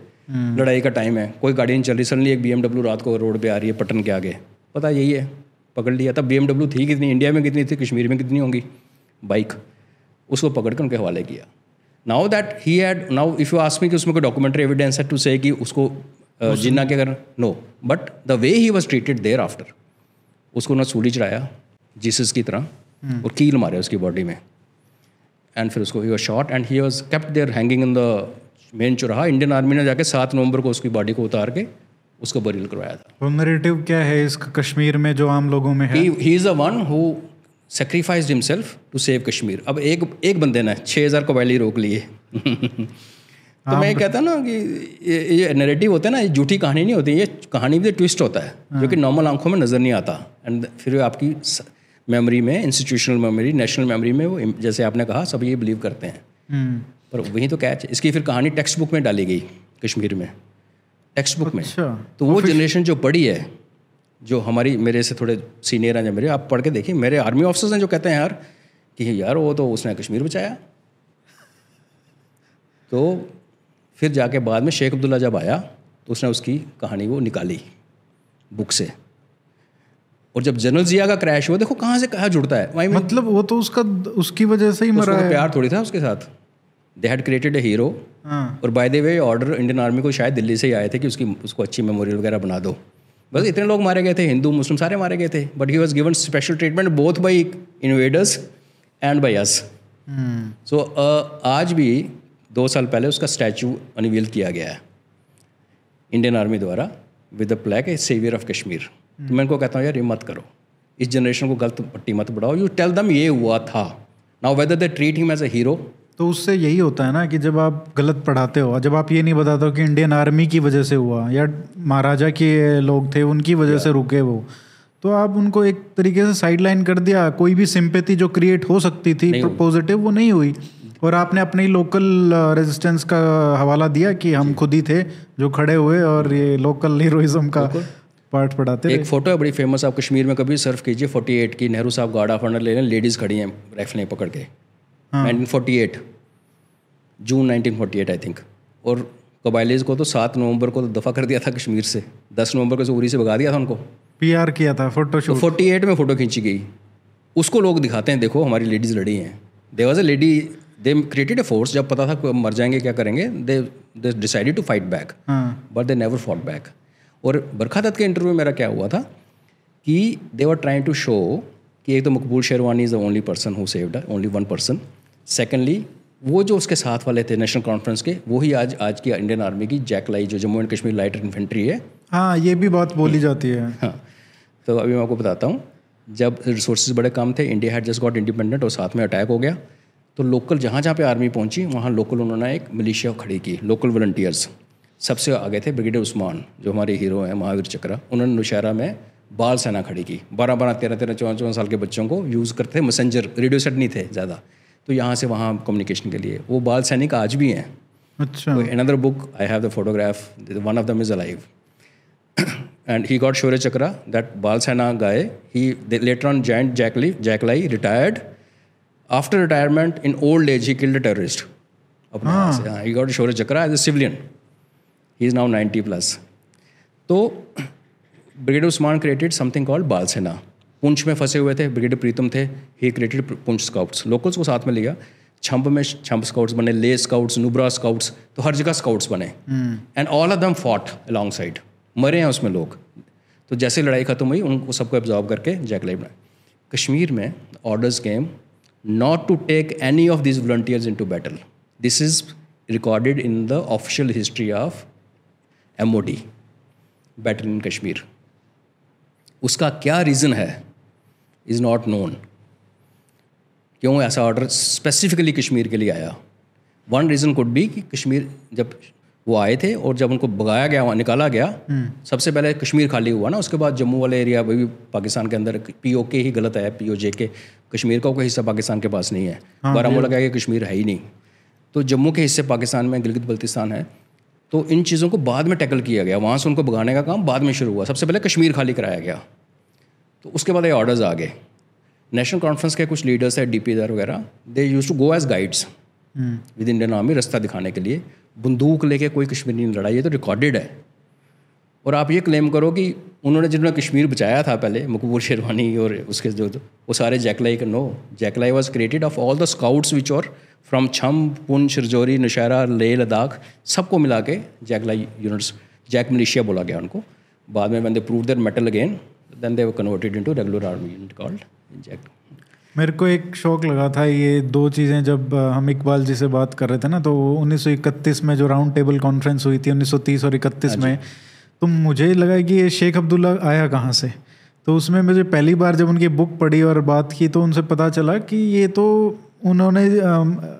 लड़ाई का टाइम है। कोई गाड़ी नहीं चल रही। सडनली एक बीएमडब्ल्यू रात को रोड पर आ रही है पटन के आगे। पता यही है। पकड़ लिया तब बी थी कितनी? इंडिया में कितनी थी? कश्मीर में कितनी होंगी? बाइक उसको पकड़ कर उनके हवाले किया। Now that he had now if you ask me कि उसमें कोई डॉक्यूमेंट्री एविडेंस है टू से कि उसको जिन्ना के अगर no but the way he was treated there after उसको उन्होंने सूली चढ़ाया जीसस की तरह और कील मारे उसकी बॉडी में। एंड फिर उसको he was shot and he was kept there hanging in the main चौराहा। इंडियन आर्मी ने जाके सात नवंबर को उसकी बॉडी को उतार के उसको बरील करवाया था। नरेटिव क्या है इसका कश्मीर में जो आम लोगों में है? He is a one who sacrificed himself to save Kashmir अब एक एक बंदे ने छः हज़ार कबायली रोक लिए तो मैं ये कहता ना कि ये ये नैरेटिव होता है ना ये झूठी कहानी नहीं होती ये कहानी भी ट्विस्ट होता है जो कि नॉर्मल आँखों में नज़र नहीं आता। एंड फिर आपकी मेमोरी में इंस्टीट्यूशनल मेमोरी नेशनल मेमोरी में वो जैसे आपने कहा सब ये बिलीव करते हैं। हम्म, पर वही तो कैच इसकी फिर कहानी टेक्स्ट बुक में डाली गई कश्मीर में। टेक्स्ट बुक में। अच्छा। तो वो जनरेशन जो पढ़ी है जो हमारी मेरे से थोड़े सीनियर हैं जो मेरे आप पढ़ के देखिए मेरे आर्मी ऑफिसर्स हैं जो कहते हैं यार कि यार वो तो उसने कश्मीर बचाया। तो फिर जाके बाद में शेख अब्दुल्ला जब आया तो उसने उसकी कहानी वो निकाली बुक से। और जब जनरल जिया का क्रैश हुआ देखो कहाँ से कहाँ जुड़ता है वहीं मतलब वो तो उसका उसकी वजह से ही मरा है। प्यार थोड़ी था उसके साथ। They had created a hero और by the way order Indian army को शायद दिल्ली से ही आए थे कि उसकी उसको अच्छी मेमोरियल वगैरह बना दो। बस इतने लोग मारे गए थे हिंदू मुस्लिम सारे मारे गए थे but he was given special treatment both by invaders and by us so आज भी दो साल पहले उसका स्टैचू अनवील किया गया है इंडियन आर्मी द्वारा with the plaque a saviour of Kashmir तो मैं इनको कहता हूँ यार ये मत करो। इस जनरेशन को गलत पट्टी मत बढ़ाओ। यू टेल दम ये हुआ था। Now whether they treat him as a hero तो उससे यही होता है ना कि जब आप गलत पढ़ाते हो जब आप ये नहीं बताते हो कि इंडियन आर्मी की वजह से हुआ या महाराजा के लोग थे उनकी वजह से रुके वो तो आप उनको एक तरीके से साइडलाइन कर दिया। कोई भी सिंपैथी जो क्रिएट हो सकती थी पॉजिटिव वो नहीं हुई। और आपने अपने ही लोकल रेजिस्टेंस का हवाला दिया कि हम खुद ही थे जो खड़े हुए और ये लोकल हीरोइज्म का पार्ट पढ़ाते एक फ़ोटो है बड़ी फ़ेमस आप कश्मीर में कभी सर्फ कीजिए 48 की नेहरू साहब गार्ड ऑफ़ ऑनर ले लें लेडीज़ खड़ी हैं राइफलें पकड़ के। 1948 जून 1948 आई थिंक और कबाइलीज को तो सात नवंबर को तो दफ़ा कर दिया था कश्मीर से। दस नवंबर को से उरी से भगा दिया था उनको। पीआर किया था फ़ोटो तो फोर्टी एट में फ़ोटो खींची गई। उसको लोग दिखाते हैं देखो हमारी लेडीज़ लड़ी हैं। They was a lady they created a force जब पता था मर जाएँगे क्या करेंगे they they decided to fight back हाँ। But they never fought back और बरखा दत्त के इंटरव्यू में मेरा क्या हुआ था कि they were trying to show कि एक तो Maqbool Sherwani is the only person who saved only one person secondly वो जो उसके साथ वाले थे नेशनल कॉन्फ्रेंस के वो ही आज आज की इंडियन आर्मी की जैक लाई जो Jammu and Kashmir light infantry है। हाँ ये भी बात बोली जाती है। हाँ। तो अभी मैं आपको बताता हूँ जब रिसोर्सेज बड़े कम थे India had just got independent और साथ में अटैक हो गया तो लोकल जहाँ जहाँ पे आर्मी पहुँची वहाँ लोकल उन्होंने एक मलेशिया खड़ी की लोकल वॉल्टियर्स सबसे आगे थे ब्रिगेडियर उस्मान जो हमारे हीरो हैं महावीर चक्रा उन्होंने नौशहरा में बाल सेना खड़ी की। बारह बारह तेरह तेरह चौदह चौदह साल के बच्चों को यूज़ करते थे मैसेंजर रेडियो सेट नहीं थे ज़्यादा। तो यहाँ से वहाँ कम्युनिकेशन के लिए। वो बाल सैनिक आज भी हैं। अच्छा। In other book I have the photograph one of them is alive and he got Shaurya Chakra that Bal Sena guy he later on joined JAK LI JAK LI retired after retirement in old age he killed terrorist he. Got Shaurya Chakra as a civilian he is now ninety plus तो brigade Usman created something called Bal Sena Poonch में फंसे हुए थे brigadier Pritam थे he created Poonch scouts locals को साथ में लिया छंप में छंप स्काउट्स बने ले स्काउट्स नुब्रा स्काउट्स तो हर जगह स्काउट्स बने। And all of them fought alongside मरे हैं उसमें लोग। तो जैसे लड़ाई खत्म हुई उनको सबको एब्जॉर्ब करके जैकलाई बनाए कश्मीर में orders came not to take any of this volunteers into battle this is recorded in the official history of M O D battle in Kashmir उसका क्या रीज़न है? इज़ नॉट नोन क्यों ऐसा ऑर्डर स्पेसिफिकली कश्मीर के लिए आया? One reason could be कि कश्मीर जब वो आए थे और जब उनको भगाया गया वहाँ निकाला गया सबसे पहले कश्मीर खाली हुआ ना उसके बाद जम्मू वाले एरिया वही पाकिस्तान के अंदर पी ओ के ही गलत है पी ओ जे के कश्मीर का कोई हिस्सा पाकिस्तान के पास नहीं है। बारामूला का कश्मीर है ही नहीं। तो जम्मू के हिस्से पाकिस्तान में गिलगित बल्तिस्तान है तो इन चीज़ों को बाद में टैकल किया गया। वहाँ से उनको भगाने का काम बाद में शुरू हुआ। सबसे पहले कश्मीर खाली कराया गया। तो उसके बाद ये ऑर्डर्स आ गए। नेशनल कॉन्फ्रेंस के कुछ लीडर्स है डी पी दर वगैरह they used to go as guides with Indian army रास्ता दिखाने के लिए। बंदूक लेके कोई कश्मीरी नहीं लड़ाई है तो रिकॉर्डेड है। और आप ये क्लेम करो कि उन्होंने जिन्होंने कश्मीर बचाया था पहले मकबूर शेरवानी और उसके जो वो सारे जैकलाई का no JAK LI was created of all the scouts which और फ्रॉम छम पुंछ रजौरी नौशहरा लेह लद्दाख सबको मिला के जैकलाई यूनिट्स जैक मलेशिया बोला गया उनको। बाद में when they prove their mettle again then they converted into regular army unit called JAK मेरे को एक शौक लगा था ये दो चीज़ें जब हम इकबाल जी से बात कर रहे थे ना तो 1931 में जो राउंड टेबल कॉन्फ्रेंस हुई थी 1930 और 31 में तो मुझे लगा कि ये शेख अब्दुल्ला आया कहाँ से? तो उसमें मुझे पहली बार जब उनकी बुक पढ़ी और बात की तो उनसे पता चला कि ये तो उन्होंने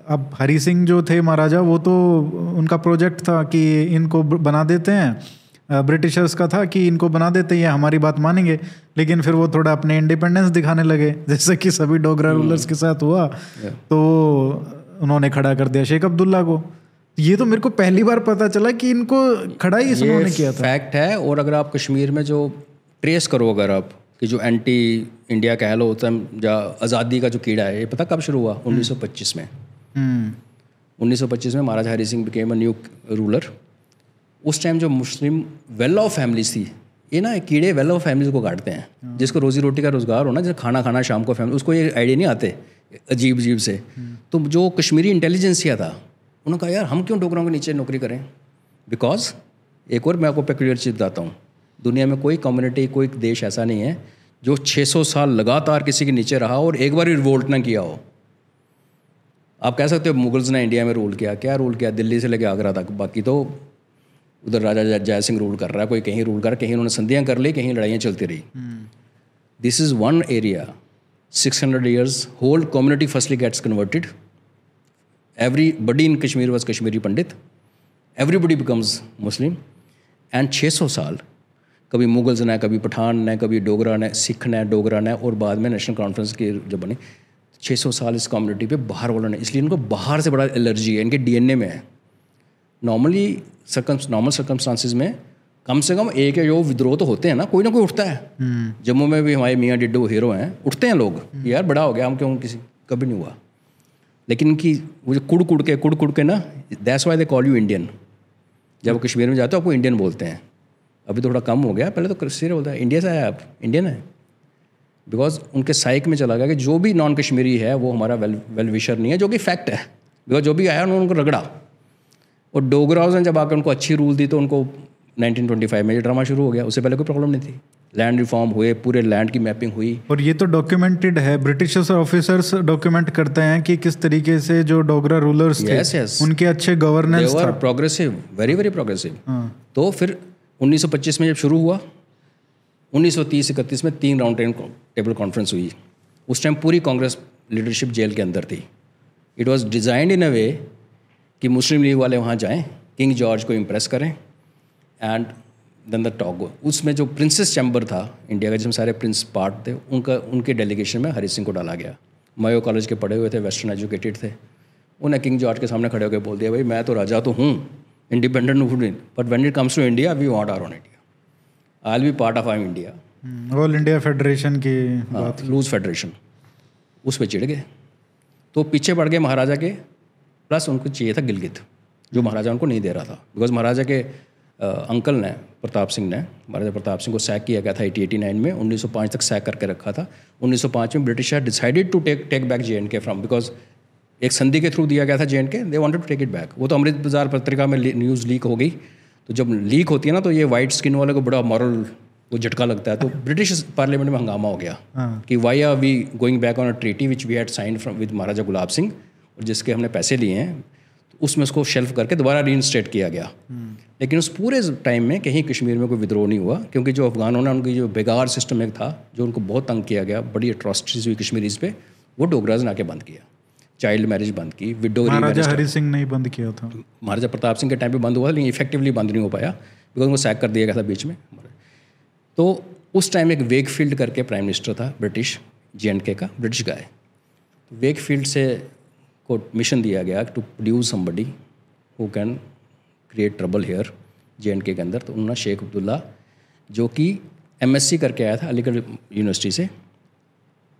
अब हरी सिंह जो थे महाराजा वो तो उनका प्रोजेक्ट था कि इनको बना देते हैं। ब्रिटिशर्स का था कि इनको बना देते हैं ये हमारी बात मानेंगे। लेकिन फिर वो थोड़ा अपने इंडिपेंडेंस दिखाने लगे जैसे कि सभी डोगरा रूलर्स के साथ हुआ। तो उन्होंने खड़ा कर दिया शेख अब्दुल्ला को। ये तो मेरे को पहली बार पता चला कि इनको खड़ा ही उन्होंने किया था। फैक्ट है और अगर आप कश्मीर में जो ट्रेस करो अगर आप कि जो एंटी इंडिया कह लो या आज़ादी का जो कीड़ा है ये पता कब शुरू हुआ? 1925 में। हम्म। 1925 में Maharaja Hari Singh became a new ruler उस टाइम जो मुस्लिम वेल ऑफ़ फैमिलीज़ थी ये ना कीड़े वेल ऑफ़ फैमिलीज़ को काटते हैं। जिसको रोजी रोटी का रोज़गार हो ना जैसे खाना खाना शाम को फैमिली उसको ये आइडिया नहीं आते अजीब अजीब से। तो जो कश्मीरी इंटेलिजेंसिया था उन्होंने कहा यार हम क्यों डोगरों के नीचे नौकरी करें? बिकॉज़ एक और मैं आपको पेक्यूलियर चीज़ बताता हूँ। दुनिया में कोई कम्युनिटी कोई देश ऐसा नहीं है जो 600 साल लगातार किसी के नीचे रहा और एक बार रिवोल्ट ना किया हो। आप कह सकते हो मुगल्स ने इंडिया में रूल किया। क्या रूल किया? दिल्ली से लेके आगरा तक। बाकी तो उधर राजा जय- सिंह रूल कर रहा है कोई कहीं रूल कर कहीं उन्होंने संधियाँ कर ली कहीं लड़ाइयाँ चलती रही this is one area six hundred years whole community firstly gets converted everybody in Kashmir was Kashmiri Pandit. Everybody becomes Muslim. And 600 साल कभी मुगल्स ने कभी पठान ने कभी डोगरा ने सिख ने डोगरा ने और बाद में नेशनल कॉन्फ्रेंस की जब बनी 600 साल इस कम्युनिटी पे बाहर वालों ने इसलिए इनको बाहर से बड़ा एलर्जी है इनके डीएनए में है नॉर्मली सर्कम नॉर्मल सर्कमस्टांसिस में कम से कम एक या जो विद्रोह तो होते हैं ना कोई ना कोई उठता है। जम्मू में भी हमारे मियाँ डिड्डो हीरो हैं उठते हैं लोग कि यार बड़ा हो गया हम क्यों किसी कभी नहीं हुआ? लेकिन इनकी वो जो कुड़ कुड़ के कुड़ कुड़ के ना that's why they call you Indian जब वो कश्मीर में जाते हो आपको इंडियन बोलते हैं। अभी थोड़ा कम हो गया पहले तो सीरियस बोलता है इंडिया से आया आप? इंडियन है? बिकॉज़ उनके साइक में चला गया कि जो भी नॉन कश्मीरी है वो हमारा वेल वेल विशर नहीं है जो कि फैक्ट है। बिकॉज़ जो भी आया उन्होंने उनको रगड़ा। और डोगराज ने जब आकर उनको अच्छी रूल दी तो उनको 1925 में ये ड्रामा शुरू हो गया। उससे पहले कोई प्रॉब्लम नहीं थी। लैंड रिफॉर्म हुए पूरे लैंड की मैपिंग हुई। और ये तो डॉक्यूमेंटेड है। ब्रिटिश ऑफिसर्स डॉक्यूमेंट करते हैं कि किस तरीके से जो डोगरा रूलर्स थे Yes, yes. उनके अच्छे गवर्नेंस था। प्रोग्रेसिव वेरी वेरी प्रोग्रेसिव तो फिर 1925 में जब शुरू हुआ 1930 इकतीस में तीन राउंड टेबल कॉन्फ्रेंस हुई। उस टाइम पूरी कांग्रेस लीडरशिप जेल के अंदर थी। It was designed in a way कि मुस्लिम लीग वाले वहाँ जाएँ किंग जॉर्ज को इम्प्रेस करें एंड देन द टॉक उसमें जो प्रिंसेस चैम्बर था इंडिया का जिसमें सारे प्रिंस पार्ट थे उनका उनके डेलीगेशन में हरी सिंह को डाला गया। मयो कॉलेज के पढ़े हुए थे वेस्टर्न एजुकेटेड थे। उन्हें किंग जॉर्ज के सामने खड़े होकर बोल दिया भाई मैं तो राजा तो हूँ इंडिपेंडेंट हूँ but when it comes to India we want our own India I will be part of I India all India federation की लूज फेडरेशन उस पर चिढ़ गए। तो पीछे पड़ गए महाराजा के प्लस उनको चाहिए था गिलगित जो महाराजा उनको नहीं दे रहा था। बिकॉज़ महाराजा के अंकल ने प्रताप सिंह ने महाराजा प्रताप सिंह को सैक किया गया था एटी एटी नाइन में 1905 तक सैक करके रखा था। 1905 में British decided to take take back J and K from because एक संधि के थ्रू दिया गया था J and K they wanted to take it back वो तो अमृत बाज़ार पत्रिका में न्यूज़ लीक हो गई। तो जब लीक होती है ना तो ये वाइट स्किन वाले को बड़ा मॉरल वो झटका लगता है। तो ब्रिटिश पार्लियामेंट में हंगामा हो गया हाँ। कि why are we going back on a treaty which we had sign from with Maharaja Gulab Singh? जिसके हमने पैसे लिए हैं तो उसमें उसको शेल्फ करके दोबारा रीइंस्टेट किया गया। लेकिन उस पूरे टाइम में कहीं कश्मीर में कोई विद्रोह नहीं हुआ क्योंकि जो अफगानों ने उनकी जो बेगार सिस्टम एक था जो उनको बहुत तंग किया गया बड़ी अट्रॉसिटीज हुई कश्मीरीज पे वो डोगराज ने आके बंद किया। चाइल्ड मैरिज बंद की विडो महाराजा हरि सिंह ने बंद किया था। महाराजा प्रताप सिंह के टाइम पे बंद हुआ लेकिन इफेक्टिवली बंद नहीं हो पाया बिकॉज़ उनको सैक कर दिया गया था बीच में। तो उस टाइम एक वेग फ़ील्ड करके प्राइम मिनिस्टर था ब्रिटिश जे के का ब्रिटिश गाय। वेग फ़ील्ड से को मिशन दिया गया to produce somebody who can create trouble here J and K K अंदर। तो उन्होंने शेख अब्दुल्ला जो कि एमएससी करके आया था अलीगढ़ यूनिवर्सिटी से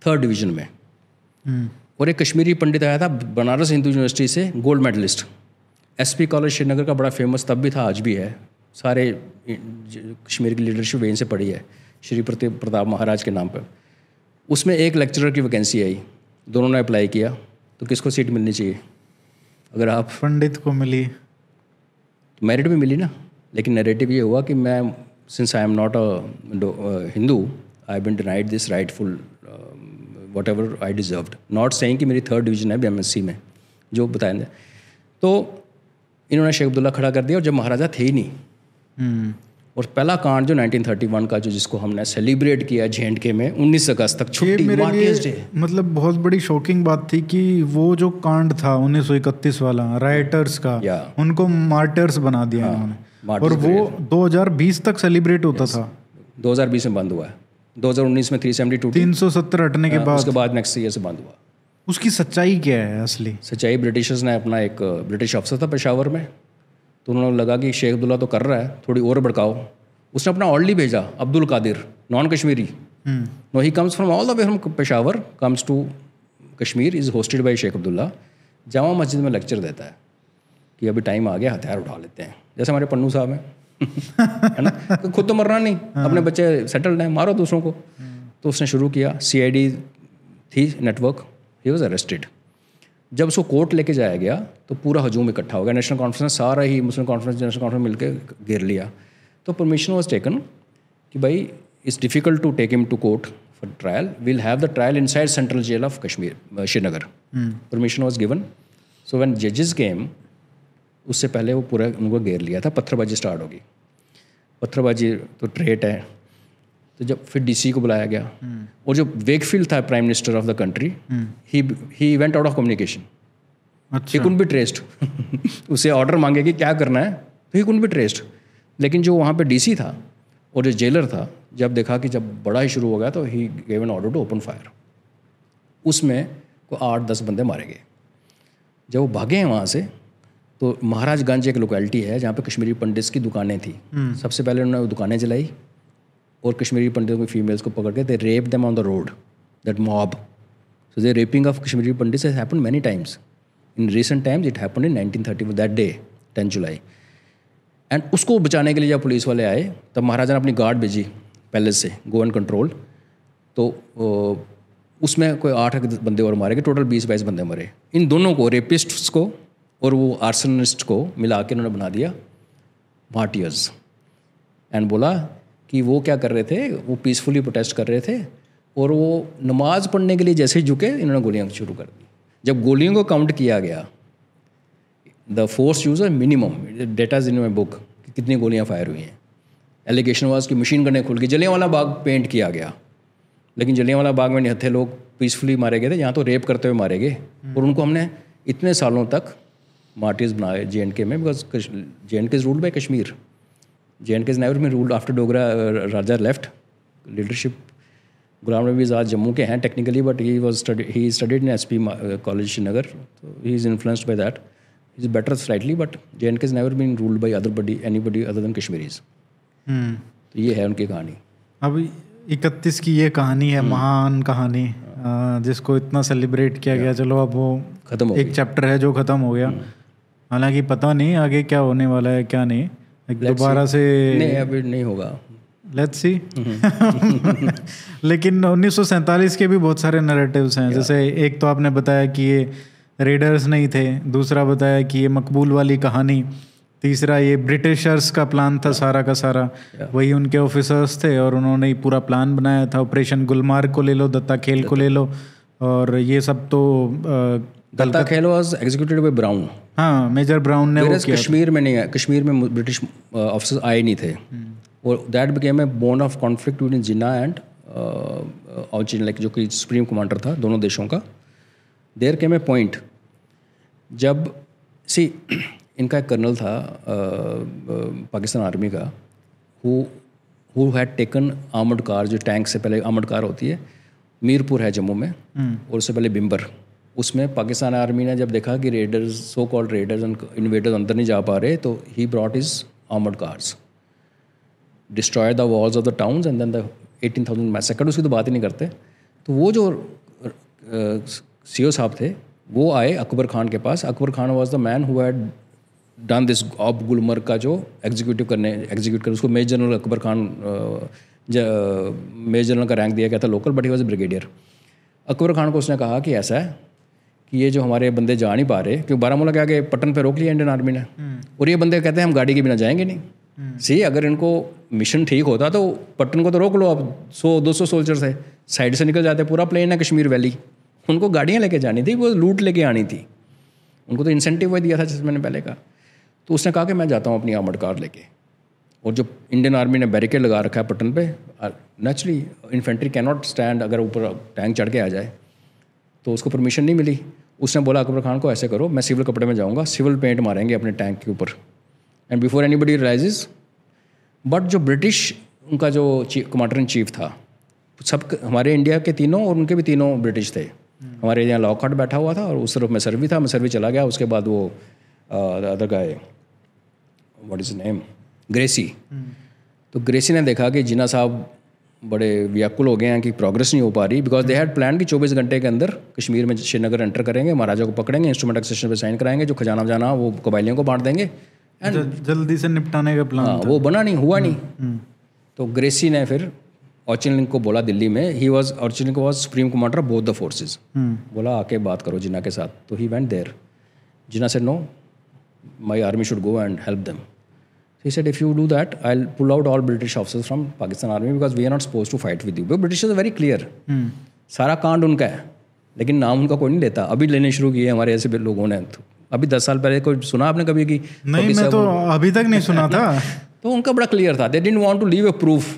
थर्ड डिवीज़न में। हम्म, और एक कश्मीरी पंडित आया था बनारस हिंदू यूनिवर्सिटी से gold medallist SP college Srinagar का बड़ा फ़ेमस तब भी था आज भी है। सारे कश्मीर की लीडरशिप वहीं से पड़ी है श्री प्रति प्रताप महाराज के नाम पर। उसमें एक लेक्चरर की वैकेंसी आई दोनों ने अप्लाई किया। तो किसको सीट मिलनी चाहिए? अगर आप पंडित को मिली। तो मेरिट भी मिली ना? लेकिन नैरेटिव ये हुआ कि मैं since I am not a Hindu I been denied this rightful whatever I deserved not saying कि मेरी थर्ड डिवीज़न है बी में। जो बताएँगे तो इन्होंने शेख अब्दुल्ला खड़ा कर दिया और जब महाराजा थे ही नहीं। हम्म, और पहला कांड जो 1931 का जो जिसको हमने सेलिब्रेट किया जे के में 19 अगस्त तक छुट्टी मेरे मार्टियर्स लिए मतलब बहुत बड़ी शॉकिंग बात थी कि वो जो कांड था 1931 वाला राइटर्स का उनको मार्टर्स बना दिया इन्होंने। martyrs और वो 2020 तक सेलिब्रेट होता था। 2020 में बंद हुआ है। 2019 में 372 थी 370 हटने के हाँ, बाद। उसके बाद नेक्स्ट ईयर से बंद हुआ। उसकी सच्चाई क्या है असली? सच्चाई ब्रिटिशर्स ने अपना एक ब्रिटिश अफसर था पेशावर में। तो उन्होंने लगा कि शेख अब्दुल्ला तो कर रहा है थोड़ी और भड़काओ। उसने अपना ऑर्डली भेजा Abdul Qadir non Kashmiri hmm, no he comes from all the way from Peshawar comes to Kashmir is hosted by Sheikh Abdullah Jama Masjid में लेक्चर देता है कि अभी टाइम आ गया हथियार उठा लेते हैं। जैसे हमारे पन्नू साहब हैं। है ना? तो खुद तो मरना नहीं अपने बच्चे सेटल्ड हैं मारो दूसरों को। तो उसने शुरू किया सीआईडी थी नेटवर्क ही वॉज़ अरेस्टेड जब उसको कोर्ट लेके जाया गया तो पूरा हजूम इकट्ठा हो गया। नेशनल कॉन्फ्रेंस ने सारा ही मुस्लिम कॉन्फ्रेंस नेशनल कॉन्फ्रेंस मिलकर घेर लिया। तो परमिशन वॉज़ टेकन कि भाई it's difficult to take him to court for trial will have the trial inside central jail of Kashmir Srinagar permission was given so when जजेस came उससे पहले वो पूरा उनको घेर लिया था। पत्थरबाजी स्टार्ट होगी। पत्थरबाजी तो ट्रेट है। तो जब फिर डीसी को बुलाया गया और जो वेकफील्ड था prime minister of the country he he went out of communication he couldn't be traced उसे ऑर्डर मांगे कि क्या करना है तो ही कुन भी ट्रेस्ड लेकिन जो वहाँ पे डीसी था और जो जेलर था जब देखा कि जब बड़ा ही शुरू हो गया तो he gave an order to open fire उसमें को आठ दस बंदे मारे गए। जब वो भागे हैं वहाँ से तो महाराजगंज एक लोकेलिटी है जहाँ पे कश्मीरी पंडित्स की दुकानें थी। सबसे पहले उन्होंने दुकानें जलाई। और कश्मीरी पंडितों की फीमेल्स को पकड़ के they rape them on the road that mob so they raping of Kashmiri Pandit happened many times in recent times it happen in 1930 that day 10 July and उसको बचाने के लिए जब पुलिस वाले आए, तब महाराजा ने अपनी गार्ड भेजी पैलेस से गो एंड कंट्रोल तो उसमें कोई आठ बंदे और मारे गए टोटल बीस बाईस बंदे मरे। इन दोनों को रेपिस्ट्स को और वो आर्सनिस्ट को मिला के उन्होंने बना दिया मार्टियर्स एंड बोला कि वो क्या कर रहे थे वो पीसफुली प्रोटेस्ट कर रहे थे और वो नमाज़ पढ़ने के लिए जैसे ही झुके इन्होंने गोलियाँ शुरू कर दी। जब गोलियों को काउंट किया गया the force used minimum data's in my book कितनी गोलियाँ फायर हुई हैं। एलिगेशन वाज कि मशीन गनें खुल गई। जलियांवाला बाग पेंट किया गया। लेकिन जलियांवाला बाग में निहत्थे लोग पीसफुली मारे गए थे यहाँ तो रेप करते हुए मारे गए। और उनको हमने इतने सालों तक मार्टिस बनाए जे एंड के में because J and K is ruled by Kashmir J and K is never में ruled after Dogra raja left leadership Ghulam Nabi Azad Jammu के हैं technically but he was study he studied in S P college Srinagar तो he is influenced by that is better slightly but J and K is never been ruled by other body any body other than Kashmiris तो ये है उनकी कहानी अब इकतीस की ये कहानी है महान कहानी जिसको इतना सेलिब्रेट किया गया चलो अब वो ख़त्म एक चैप्टर है जो ख़त्म हो गया। हालाँकि पता नहीं आगे क्या होने वाला है क्या नहीं। दोबारा से नहीं अभी नहीं होगा। लेट्स सी लेकिन 1947 के भी बहुत सारे नैरेटिव्स हैं। जैसे एक तो आपने बताया कि ये रेडर्स नहीं थे दूसरा बताया कि ये मकबूल वाली कहानी तीसरा ये ब्रिटिशर्स का प्लान था सारा का सारा। वही उनके ऑफिसर्स थे और उन्होंने ही पूरा प्लान बनाया था। ऑपरेशन गुलमार्ग को ले लो दत्ता खेल को ले लो और ये सब तो Datta Khel was executed by Brown हाँ मेजर ब्राउन ने कश्मीर में नहीं कश्मीर में ब्रिटिश ऑफिसर्स आए नहीं थे। और that became a bone of conflict between Jinnah and Auchinleck like जो कि सुप्रीम कमांडर था दोनों देशों का। देर केम ए पॉइंट जब सी इनका एक कर्नल था पाकिस्तान आर्मी का who who had taken armoured car जो टैंक से पहले आर्मड कार होती है मीरपुर है जम्मू में और उससे पहले बिम्बर उसमें पाकिस्तान आर्मी ने जब देखा कि raiders so called raiders invaders अंदर नहीं जा पा रहे तो ही brought his armoured cars destroy the walls of the towns and then the eighteen thousand massacred उसकी तो बात ही नहीं करते। तो वो जो सी ओ साहब थे, वो आए अकबर खान के पास। Akbar Khan was the man who had done this of Gulmarg का जो एग्जीक्यूटिव करने एग्जीक्यूट कर, उसको major general Akbar Khan major general का रैंक दिया गया था local but he was brigadier Akbar Khan को उसने कहा कि ऐसा है कि ये जो हमारे बंदे जा नहीं पा रहे क्योंकि बारामूला के आगे पटन पे रोक लिया इंडियन आर्मी ने? और ये बंदे कहते हैं हम गाड़ी के बिना जाएँगे नहीं। सी अगर इनको मिशन ठीक होता तो पटन को तो रोक लो अब सौ दो सौ सोल्जर्स है। साइड से निकल जाते पूरा प्लेन है कश्मीर वैली उनको गाड़ियाँ लेके जानी थी वो लूट लेके आनी थी। उनको तो इंसेंटिव वही दिया था जैसे मैंने पहले कहा। तो उसने कहा कि मैं जाता हूँ अपनी आर्मड कार लेके। और जो इंडियन आर्मी ने बैरिकेड लगा रखा है पटन पे नेचुरली इन्फेंट्री कैनॉट स्टैंड अगर ऊपर टैंक चढ़ के आ जाए। तो उसको परमिशन नहीं मिली। उसने बोला अकबर खान को ऐसे करो मैं सिविल कपड़े में जाऊँगा सिविल पेंट मारेंगे अपने टैंक के ऊपर। And before anybody realises but जो ब्रिटिश उनका जो कमांडर इन चीफ था सब हमारे इंडिया के तीनों और उनके भी तीनों ब्रिटिश थे। हमारे यहाँ लॉकहार्ट बैठा हुआ था और उस तरफ़ मैं सर्वी था मैं सर्वी चला गया उसके बाद वो other guy what is name Gracey तो ग्रेसी ने देखा कि जिना साहब बड़े व्याकुल हो गए हैं कि प्रोग्रेस नहीं हो पा रही बिकॉज़ दे हैड प्लान कि 24 घंटे के अंदर कश्मीर में श्रीनगर एंटर करेंगे महाराजा को पकड़ेंगे इंस्ट्रूमेंट एक्सेशन पे साइन कराएँगे जो खजाना जाना वो कबाइलियों को बांट देंगे। ज- जल्दी से निपटाने का प्लान हाँ वो बना नहीं हुआ नहीं। तो ग्रेसी ने फिर ऑर्चिन को बोला दिल्ली में। He was ऑर्चिन was supreme commander of both the forces बोला आके बात करो जिना के साथ। तो ही वेंट देयर जिना से no my army should go and help them he said if you do that i'll pull out all british officers from pakistan army because we are not supposed to fight with you. But british is very clear. सारा कांड उनका है लेकिन नाम उनका कोई नहीं लेता। अभी लेने शुरू किए हमारे ऐसे लोगों ने। तो अभी दस साल पहले कोई सुना आपने कभी कि नहीं मैं तो अभी तक नहीं सुना था। तो उनका बड़ा क्लियर था। They didn't want to leave a proof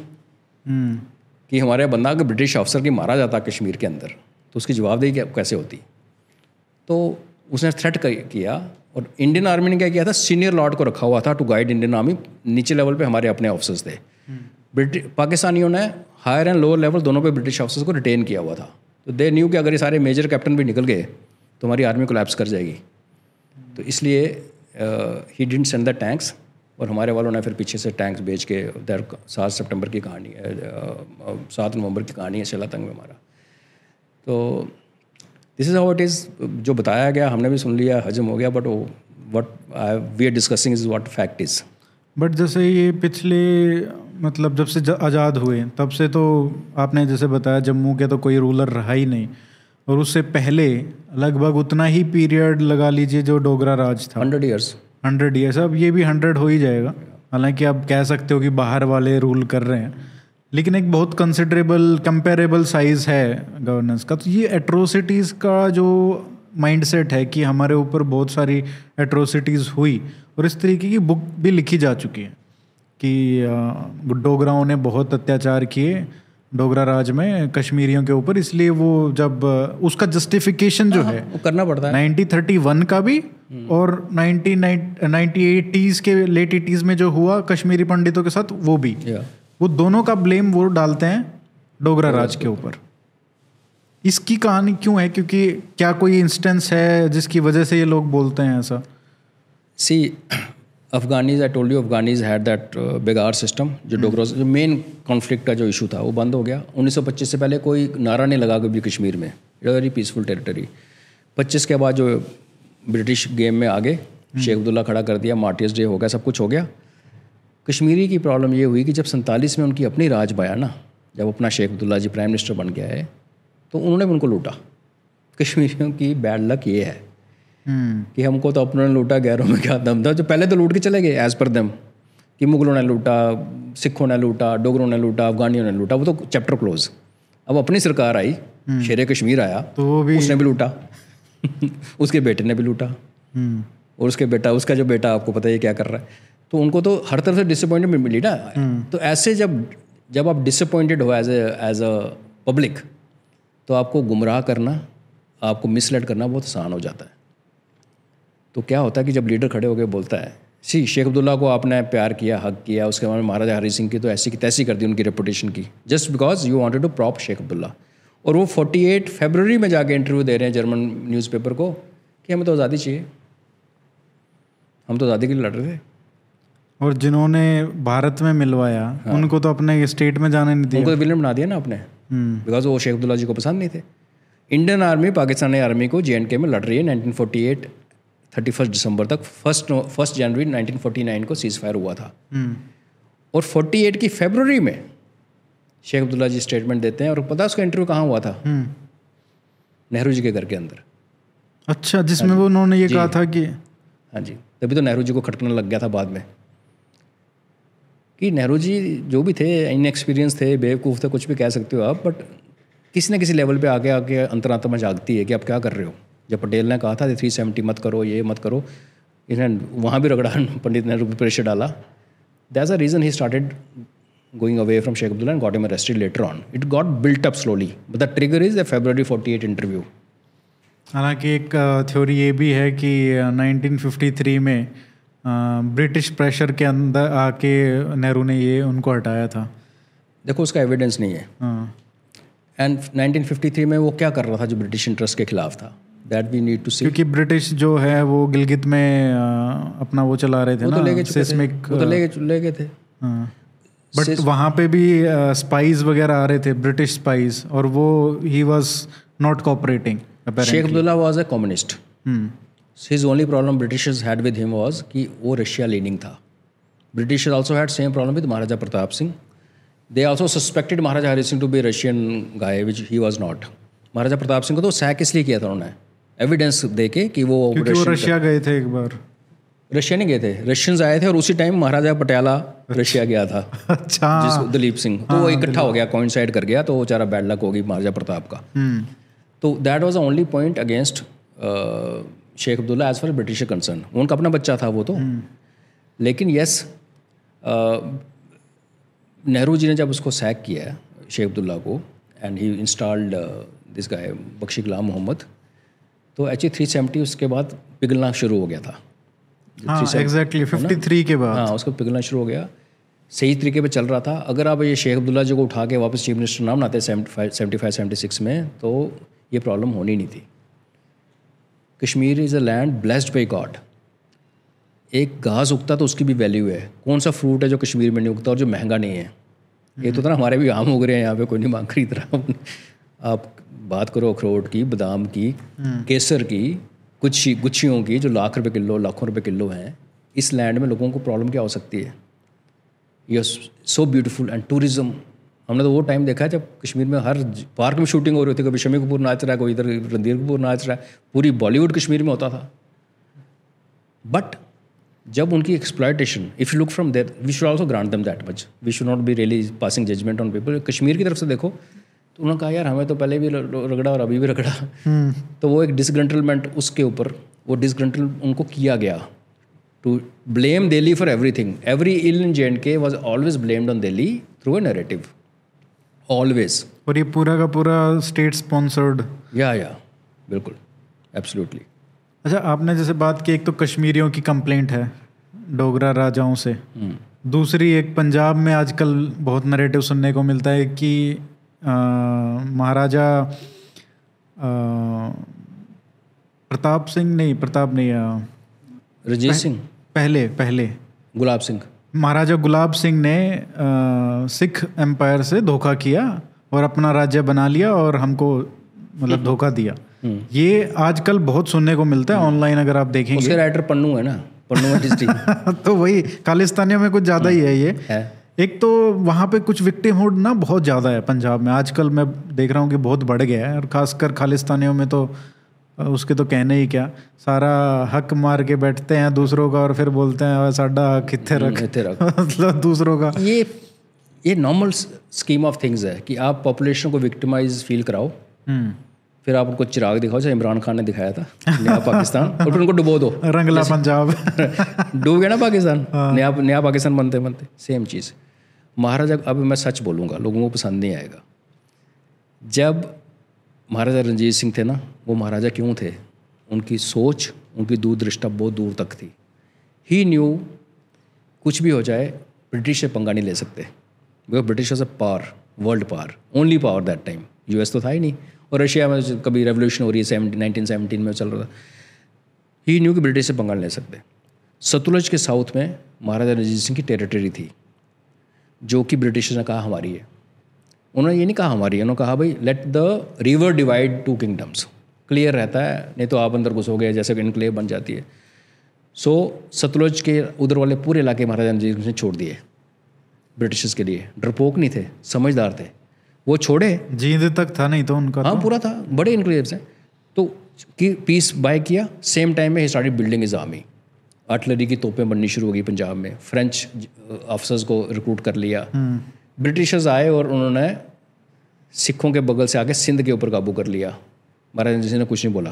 कि हमारे बंदा अगर ब्रिटिश अफसर की मारा जाता कश्मीर के अंदर तो उसकी जवाबदेही कैसे होती? तो उसने थ्रेट किया और इंडियन आर्मी ने क्या किया था? सीनियर लॉर्ड को रखा हुआ था टू गाइड इंडियन आर्मी नीचे लेवल पे हमारे अपने ऑफिसर्स थे। ब्रिटिश पाकिस्तानियों ने हायर एंड लोअर लेवल दोनों पे ब्रिटिश ऑफिसर्स को रिटेन किया हुआ था। तो दे न्यू कि अगर ये सारे मेजर कैप्टन भी निकल गए तो हमारी आर्मी कोलैप्स कर जाएगी। तो इसलिए he didn't send the tanks और हमारे वालों ने फिर पीछे से टैंक्स भेज के उधर सात सितंबर की कहानी है सात नवंबर की कहानी है शिलातंग में हमारा। तो this is how it is जो बताया गया हमने भी सुन लिया हजम हो गया बट वो what we are discussing is what fact is but जैसे ये पिछले मतलब जब से आज़ाद हुए तब से तो आपने जैसे बताया जम्मू के तो कोई रूलर रहा ही नहीं। और उससे पहले लगभग उतना ही पीरियड लगा लीजिए जो डोगरा राज था। हंड्रेड ईयर्स हंड्रेड ईयर्स अब ये भी हंड्रेड हो ही जाएगा। हालाँकि आप कह सकते हो कि बाहर वाले रूल कर रहे हैं। लेकिन एक बहुत कंसिडरेबल कंपेरेबल साइज़ है गवर्नेंस का। तो ये एट्रोसिटीज़ का जो माइंडसेट है कि हमारे ऊपर बहुत सारी एट्रोसिटीज़ हुई और इस तरीके की बुक भी लिखी जा चुकी है कि डोगराओं ने बहुत अत्याचार किए डोगरा राज में कश्मीरियों के ऊपर। इसलिए वो जब उसका जस्टिफिकेशन जो हाँ, है वो करना पड़ता है। नाइनटीन थर्टी वन का भी और नाइनटीन नाइनटी एटीज के लेट एटीज में जो हुआ कश्मीरी पंडितों के साथ वो भी। वो दोनों का ब्लेम वो डालते हैं डोगरा राज के ऊपर। इसकी कहानी क्यों है? क्योंकि क्या कोई इंस्टेंस है जिसकी वजह से ये लोग बोलते हैं ऐसा? See Afghanis I told you Afghanis had that begar system जो डोगरा जो मेन कॉन्फ्लिक्ट का जो इशू था वो बंद हो गया। 1925 से पहले कोई नारा नहीं लगा कभी कश्मीर में। इट वेरी पीसफुल टेरिटरी 25 के बाद जो ब्रिटिश गेम में आगे शेख अब्दुल्ला खड़ा कर दिया मार्टियस डे हो गया सब कुछ हो गया। कश्मीरी की प्रॉब्लम ये हुई कि जब सैंतालीस में उनकी अपनी राज पाया ना जब अपना शेख अब्दुल्ला जी प्राइम मिनिस्टर बन गया है तो उन्होंने भी उनको लूटा। कश्मीरियों की बैड लक ये है हम्म। कि हमको तो अपनों ने लूटा गैरों में क्या दम था जो पहले तो लूट के चले गए एज पर दम कि मुगलों ने लूटा सिखों ने लूटा डोगरों ने लूटा अफगानियों ने लूटा वो तो चैप्टर क्लोज अब अपनी सरकार आई शेर कश्मीर आया तो वो भी उसने भी लूटा। उसके बेटे ने भी लूटा। हम्म। और उसके बेटा उसका जो बेटा आपको पता है क्या कर रहा है? तो उनको तो हर तरफ़ से डिसअपॉइंटमेंट मिली ना। तो ऐसे जब जब आप डिसअपॉइंटेड हो as a as a public तो आपको गुमराह करना आपको मिसलेड करना बहुत आसान हो जाता है। तो क्या होता है कि जब लीडर खड़े होकर बोलता है सी शेख अब्दुल्ला को आपने प्यार किया हक किया उसके बाद में महाराजा हरी सिंह की तो ऐसी की तैसी कर दी उनकी रेपुटेशन की just because you wanted to prop Sheikh Abdullah. और वो 48 फरवरी में जाके इंटरव्यू दे रहे हैं जर्मन न्यूज़पेपर को कि हमें तो आज़ादी चाहिए। हम तो आज़ादी के लिए लड़ रहे थे। और जिन्होंने भारत में मिलवाया हाँ। उनको तो अपने स्टेट में जाने नहीं दिया। उनको तो विलन बना दिया ना आपने हम्म। बिकॉज़ वो शेख अब्दुल्ला जी को पसंद नहीं थे। इंडियन आर्मी पाकिस्तानी आर्मी को जे में लड़ रही है। 1948 31 दिसंबर तक फ़र्स्ट फ़र्स्ट जनवरी 1949 को सीज फायर हुआ था। हम्म। और 48 की फरवरी में शेख अब्दुल्ला जी स्टेटमेंट देते हैं और पता है उसका इंटरव्यू कहाँ हुआ था? हम्म। नेहरू जी के घर के अंदर। अच्छा जिसमें वो उन्होंने ये कहा था कि हाँ जी। तभी तो नेहरू जी को खटकने लग गया था बाद में। कि नेहरू जी जो भी थे इन एक्सपीरियंस थे बेवकूफ़ थे कुछ भी कह सकते हो आप बट किसी न किसी लेवल पे आके आके अंतरात्मा जागती है कि आप क्या कर रहे हो जब पटेल ने कहा था थ्री सेवेंटी मत करो ये मत करो इन्हें वहाँ भी रगड़ा पंडित नेहरू पर प्रेशर डाला that's a reason he started going away from Sheikh Abdullah and got him arrested later on. It got built up slowly. But the trigger is the February 48 interview. हालाँकि एक थ्योरी ये भी है कि अ, 1953 में ब्रिटिश प्रेशर के अंदर आके नेहरू ने ये उनको हटाया था। देखो उसका एविडेंस नहीं है। हाँ। एंड 1953 में वो क्या कर रहा था जो ब्रिटिश इंटरेस्ट के खिलाफ था? That we need to see क्योंकि ब्रिटिश जो है वो गिलगित में अपना वो चला रहे थे वो तो ले चुके थे। सिस्मिक वो तो ले गए ले गए थे। बट वहाँ पे भी स्पाइस वगैरह आ रहे थे ब्रिटिश स्पाइस और वो he was not cooperating Sheikh Abdullah was a communist his only problem Britishers had with him was कि वो रशिया लीनिंग था। Britishers also had same problem with Maharaja Pratap Singh they also suspected Maharaja Hari Singh to be Russian guy which he was not Maharaja Pratap Singh को तो sac इसलिए किया था उन्होंने। Evidence दे के कि वो क्योंकि वो रशिया गए थे एक बार। रशिया नहीं गए थे। रशियंस आए थे और उसी टाइम महाराजा पटियाला रशिया गया था। अच्छा। जिसको दलीप सिंह। तो वो इकट्ठा हो गया कॉइंसाइड कर गया तो वो चारा बैड लक होगी महाराजा प्रताप का। हम्म। तो that was only point against Sheikh Abdullah as far British concern. उनका अपना बच्चा था वो तो। लेकिन यस नेहरू जी ने जब उसको सैक किया शेख अब्दुल्ला को and he installed this guy Bakshi Ghulam Mohammad तो एच थ्री सेवेंटी उसके बाद पिघलना शुरू हो गया था। एग्जैक्टली फिफ्टी थ्री के बाद। हाँ उसको पिघलना शुरू हो गया। सही तरीके पे चल रहा था। अगर आप ये शेख अब्दुल्ला जी को उठा के वापस चीफ मिनिस्टर नाम बनाते सेवेंटी फाइव सेवेंटी सिक्स में तो ये प्रॉब्लम होनी नहीं थी। Kashmir is a land blessed by God एक घास उगता तो उसकी भी वैल्यू है। कौन सा फ्रूट है जो कश्मीर में नहीं उगता और जो महँगा नहीं है? ये तो ना हमारे भी आम उग रहे हैं यहाँ पे कोई नहीं मांग खरीद रहा आप बात करो अखरोट की बादाम की केसर की कुछ गुच्छियों की जो लाख रुपए किलो लाखों रुपए किलो हैं इस लैंड में लोगों को प्रॉब्लम क्या हो सकती है। ये सो ब्यूटीफुल एंड टूरिज़्म हमने तो वो टाइम देखा है जब कश्मीर में हर पार्क में शूटिंग हो रही थी कभी शमी कपूर नाच रहा है कोई इधर रणधीर कपूर नाच रहा है पूरी बॉलीवुड कश्मीर में होता था। बट जब उनकी exploitation if you look from there we should also grant them that much we should not be really passing judgement on people Kashmir की तरफ़ से देखो तो उन्होंने कहा यार हमें तो पहले भी रगड़ा और अभी भी रगड़ा। तो वो एक डिसग्रंटलमेंट उसके ऊपर वो डिसग्रंटल उनको किया गया to blame Delhi for everything every ill in J and K was always blamed on Delhi through a narrative always और ये पूरा का पूरा स्टेट स्पॉन्सर्ड या या बिल्कुल. एब्सोल्युटली अच्छा आपने जैसे बात की एक तो कश्मीरियों की कंप्लेंट है डोगरा राजाओं से। दूसरी एक पंजाब में आजकल बहुत नरेटिव सुनने को मिलता है कि महाराजा प्रताप सिंह नहीं प्रताप नहीं रजीत रंजीत सिंह? पहले पहले। गुलाब सिंह। महाराजा गुलाब सिंह ने आ, सिख एम्पायर से धोखा किया और अपना राज्य बना लिया और हमको मतलब धोखा दिया। ये आजकल बहुत सुनने को मिलता है ऑनलाइन अगर आप देखेंगे। उसके राइटर पन्नू है ना? पन्नू तो वही खालिस्तानियों में कुछ ज़्यादा ही है ये। है। एक तो वहाँ पे कुछ विक्टिमहुड ना बहुत ज़्यादा है पंजाब में। आजकल मैं देख रहा हूँ कि बहुत बढ़ गया है और खासकर खालिस्तानियों में तो उसके तो कहने ही क्या? सारा हक मार के बैठते हैं दूसरों का और फिर बोलते हैं साडा हक इतने रख। इतने रख। मतलब दूसरों का। ये ये नॉर्मल स्कीम ऑफ़ थिंग्स है कि आप पॉपुलेशन को विक्टिमाइज फील कराओ। हम्म। फिर आप उनको चिराग दिखाओ जैसे इमरान खान ने दिखाया था नया पाकिस्तान और फिर उनको डुबो दो। रंगला पंजाब। डूब गया ना पाकिस्तान? नया नया पाकिस्तान बनते बनते सेम चीज़। महाराजा अब मैं सच बोलूँगा लोगों को पसंद नहीं आएगा। जब महाराजा रंजीत सिंह थे ना वो महाराजा क्यों थे? उनकी सोच, उनकी दूरदृष्टा बहुत दूर तक थी। ही न्यू कुछ भी हो जाए, ब्रिटिश से पंगा नहीं ले सकते। Because British was a power world power only power that time US तो था ही नहीं। और रशिया में कभी रेवोल्यूशन हो रही है सेवेंटी नाइनटीन सेवनटीन में चल रहा था। ही न्यू कि ब्रिटिश से पंगा नहीं ले सकते। सतलुज के साउथ में महाराजा रंजीत सिंह की टेरिटरी थी, जो कि ब्रिटिश ने कहा हमारी है। उन्होंने ये नहीं कहा हमारी उन्होंने कहा, भाई let the river divide two kingdoms clear रहता है नहीं तो आप अंदर घुसोगे जैसे कि इनक्लेव बन जाती है। सो सतलुज के उधर वाले पूरे इलाके महाराजा रंजीत सिंह ने छोड़ दिए ब्रिटिशर्स के लिए। डरपोक नहीं थे समझदार थे। वो छोड़े। जींद तक था नहीं तो उनका हाँ पूरा था बड़े इनक्लेव्स हैं। तो कि पीस बाय किया सेम टाइम में ही started building his army artillery की तोपें बननी शुरू हो गई पंजाब में। फ्रेंच ऑफिसर्स को रिक्रूट कर लिया। ब्रिटिशर्स आए और उन्होंने सिखों के बगल से आके सिंध के ऊपर काबू कर लिया। महाराजा जी ने कुछ नहीं बोला।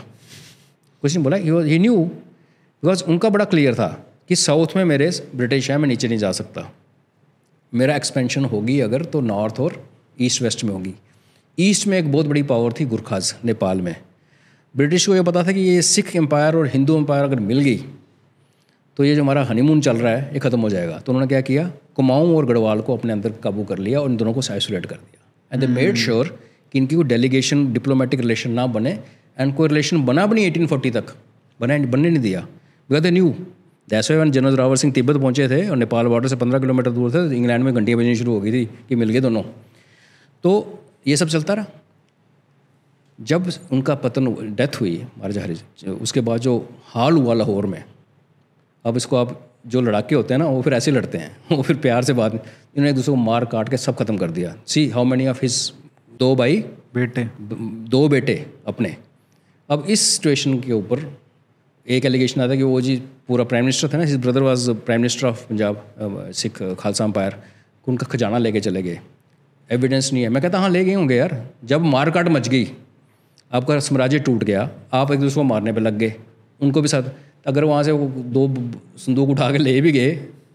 कुछ नहीं बोला ही न्यू बिकॉज़ उनका बड़ा क्लियर था कि साउथ में मेरे ब्रिटिश है मैं नीचे नहीं जा सकता। मेरा एक्सपेंशन होगी अगर तो नॉर्थ और ईस्ट वेस्ट में होगी। ईस्ट में एक बहुत बड़ी पावर थी गुरखाज नेपाल में। ब्रिटिश को ये पता था कि ये सिख एम्पायर और हिंदू एम्पायर अगर मिल गई तो ये जो हमारा हनीमून चल रहा है ये ख़त्म हो जाएगा। तो उन्होंने क्या किया? कुमाऊँ और गढ़वाल को अपने अंदर काबू कर लिया और इन दोनों को आइसोलेट कर दिया। एंड दे मेड श्योर कि इनकी कोई डेलीगेशन डिप्लोमेटिक रिलेशन ना बने एंड कोई रिलेशन बना भी नहीं 1840 तक। बना बनने नहीं दिया। Because they knew that's one general Rawar Singh Tibet पहुँचे थे और नेपाल बॉर्डर से पंद्रह किलोमीटर दूर थे, इंग्लैंड में घंटियाँ बजनी शुरू हो गई थी कि मिल गए दोनों। तो ये सब चलता रहा। जब उनका पतन डेथ हुई महाराजा हरी उसके बाद जो हाल हुआ लाहौर में, अब इसको आप जो लड़ाके होते हैं ना, वो फिर ऐसे लड़ते हैं। वो फिर प्यार से बात, इन्होंने एक दूसरे को मार काट के सब खत्म कर दिया। See how many of his दो भाई बेटे। दो बेटे अपने। अब इस सिचुएशन के ऊपर एक एलिगेशन आता है कि वो जी पूरा प्राइम मिनिस्टर था ना his brother was prime minister of Punjab Sikh Khalsa empire उनका खजाना लेके चले गए। एविडेंस नहीं है। मैं कहता हाँ ले गए होंगे यार। जब मारकाट मच गई आपका साम्राज्य टूट गया आप एक दूसरे को मारने पर लग गए। उनको भी साथ अगर वहाँ से वो दो संदूक उठा के ले भी गए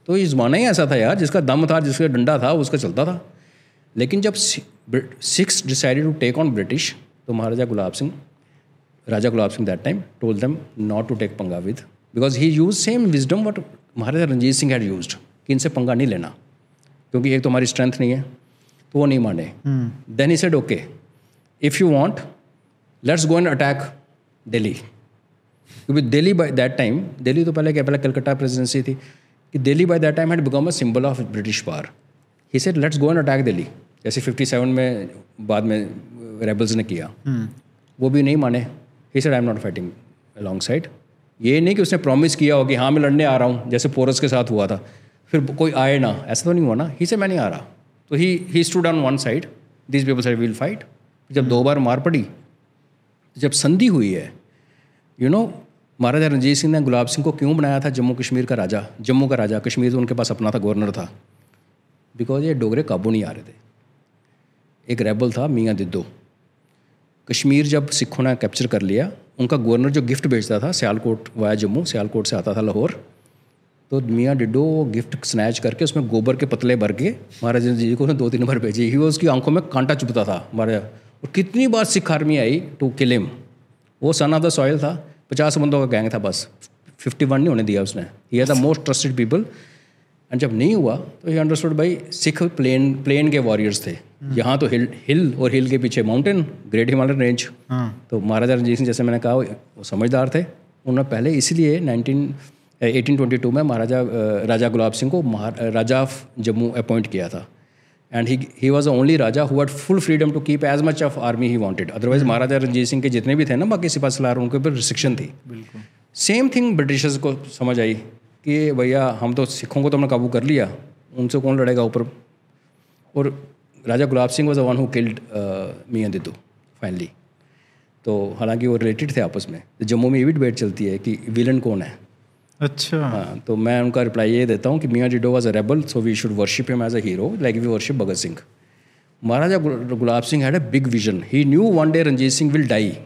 तो ये ज़माना ही ऐसा था यार जिसका दम था जिसका डंडा था उसका चलता था। लेकिन जब Sikhs decided to take on British तो Maharaja Gulab Singh Raja Gulab Singh that time told them not to take panga with because he use same wisdom what Maharaja Ranjit Singh had use कि इनसे पंगा नहीं लेना क्योंकि एक तो हमारी स्ट्रेंथ नहीं है तो वो नहीं माने। Then he said okay if you want let's go and attack Delhi क्योंकि Delhi by that time Delhi तो पहले क्या पहले कलकत्ता प्रेसिडेंसी थी कि Delhi by that time had become a symbol of British power he said let's go and attack Delhi जैसे 57 में बाद में रेबल्स ने किया। hmm. वो भी नहीं माने। He said I am not fighting alongside ये नहीं कि उसने प्रॉमिस किया हो कि हाँ मैं लड़ने आ रहा हूँ जैसे पोरस के साथ हुआ था। फिर कोई आए ना ऐसा तो नहीं हुआ ना। ही से मैं नहीं आ रहा। तो he he stood on one side this people side will fight जब दो बार मार पड़ी जब संधि हुई है यू नो महाराजा रणजीत सिंह ने गुलाब सिंह को क्यों बनाया था? जम्मू कश्मीर का राजा। जम्मू का राजा कश्मीर तो उनके पास अपना था गवर्नर था। बिकॉज़ ये डोगरे काबू नहीं आ रहे थे। एक रेबल था मियाँ दिद्दो। कश्मीर जब सिखों ने कैप्चर कर लिया, उनका गवर्नर जो गिफ्ट भेजता था, सियालकोट, वाया जम्मू, सियालकोट से आता था लाहौर तो मियाँ डिडो गिफ्ट स्नैच करके उसमें गोबर के पतले भर के, महाराजा जी को दो तीन बार भेजे। ही वो उसकी आँखों में कांटा चुभता था महाराजा और कितनी बार सिख आर्मी आई टू किल हिम वो सन ऑफ़ द सॉयल था, पचास बंदों का गैंग था बस। फिफ्टी वन नहीं होने दिया उसने। He are the most trusted people and जब नहीं हुआ तो ये अंडरस्टूड भाई सिख प्लेन प्लेन के वॉरियर्स थे। यहाँ तो हिल हिल और हिल के पीछे माउंटेन ग्रेट हिमालयन रेंज तो महाराजा रणजीत सिंह जैसे मैंने कहा वो समझदार थे। उन्होंने पहले इसीलिए 19 1822 में महाराजा राजा गुलाब सिंह को महार- राजा ऑफ़ जम्मू अपॉइंट किया था। And he he was only Raja who had full freedom to keep as much of army he wanted otherwise Maharaja Ranjit Singh के जितने भी थे ना बाकी सिपा सलार उनके ऊपर रिस्ट्रिक्शन थी। सेम थिंग ब्रिटिशर्स को समझ आई। कि भैया हम तो सिखों को तो हमने काबू कर लिया उनसे कौन लड़ेगा ऊपर? और Raja Gulab Singh was one who killed Mian Dido finally तो हालाँकि वो रिलेटेड थे आपस में। तो जम्मू में ये भी डिबेट चलती है कि विलन कौन है। अच्छा। हाँ तो मैं उनका रिप्लाई ये देता हूँ कि Mian Dido was a rebel so we should worship him as a hero like we worship Bhagat Singh Maharaja Gulab Singh had a big vision he knew one day Ranjit Singh will die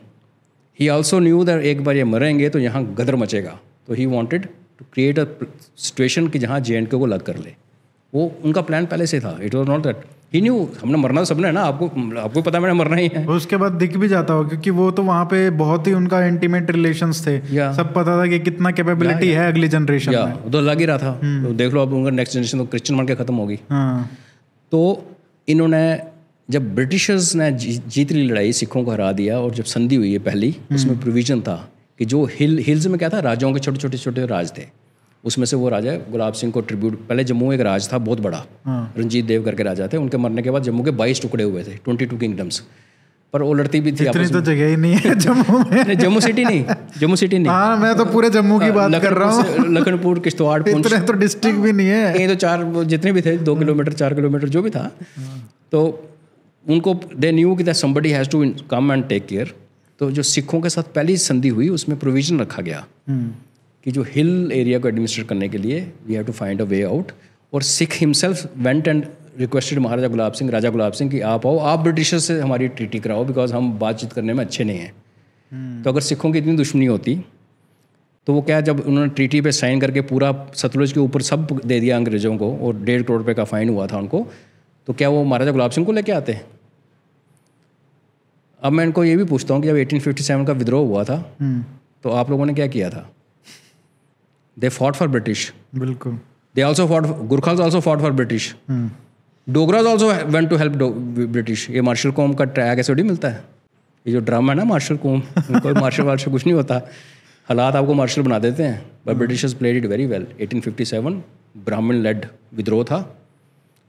he also knew that एक बार ये मरेंगे तो यहाँ गदर मचेगा। तो he wanted to create a situation कि जहाँ जे को लग कर ले। वो उनका प्लान पहले से था। It was not that he knew हमने मरना तो सबने है ना आपको आपको पता मैंने मरना ही है। उसके बाद दिख भी जाता हो क्योंकि वो तो वहाँ पे बहुत ही उनका इंटीमेट रिलेशन थे। या। सब पता था कि कितना कैपेबिलिटी है अगली जनरेशन या में। तो लग ही रहा था। तो देख लो अब उनका नेक्स्ट जनरेशन तो क्रिश्चियन बन के खत्म होगी। हाँ। तो इन्होंने जब ब्रिटिशर्स ने जी- जीत ली लड़ाई सिखों को हरा दिया और जब संधि हुई है पहली उसमें प्रोविज़न था। कि जो हिल हिल्स में क्या था? राजाओं के छोटे छोटे छोटे राज थे। उसमें से वो राजा गुलाब सिंह को ट्रिब्यूट पहले जम्मू एक राज था बहुत बड़ा। हाँ। रंजीत देव करके राजा थे उनके मरने के बाद जम्मू के बाईस टुकड़े हुए थे ट्वेंटी टू किंगडम्स पर वो लड़ती भी थी इतनी तो जगह ही नहीं है जम्मू में। में जम्मू सिटी नहीं जम्मू सिटी नहीं। हाँ मैं तो पूरे जम्मू की बात कर रहा हूँ। लखनपुर किश्तवाड़ इतने तो डिस्ट्रिक्ट भी नहीं है। कहीं तो चार जितने भी थे दो किलोमीटर चार किलोमीटर जो भी था। तो उनको दे न्यू कि that somebody has to come and take care तो जो सिखों के साथ पहली संधि हुई उसमें प्रोविज़न रखा गया हम्म, कि जो हिल एरिया को एडमिनिस्ट्रेट करने के लिए we have to find a way out और Sikh himself went and requested Maharaja Gulab Singh Raja Gulab Singh कि आप आओ आप ब्रिटिशर्स से हमारी ट्रीटी कराओ बिकॉज़ हम बातचीत करने में अच्छे नहीं हैं। तो अगर सिखों की इतनी दुश्मनी होती तो वो क्या जब उन्होंने ट्रीटी पे साइन करके पूरा सतलुज के ऊपर सब दे दिया अंग्रेज़ों को और डेढ़ करोड़ रुपये का फाइन हुआ था उनको तो क्या वो महाराजा गुलाब सिंह को लेके आते अब मैं इनको ये भी पूछता हूँ कि जब 1857 का विद्रोह हुआ था हम्म, तो आप लोगों ने क्या किया था? दे फॉट फॉर ब्रिटिश बिल्कुल। They also fought Gurkhas also fought for British Dogras also went to help British ये मार्शल कॉम का ट्रैक ऐसे मिलता है। ये जो ड्रामा है ना मार्शल कॉम कोई मार्शल वार्शल कुछ नहीं होता। हालात आपको मार्शल बना देते हैं। But Britishers played it very well 1857 Brahmin led विद्रोह था।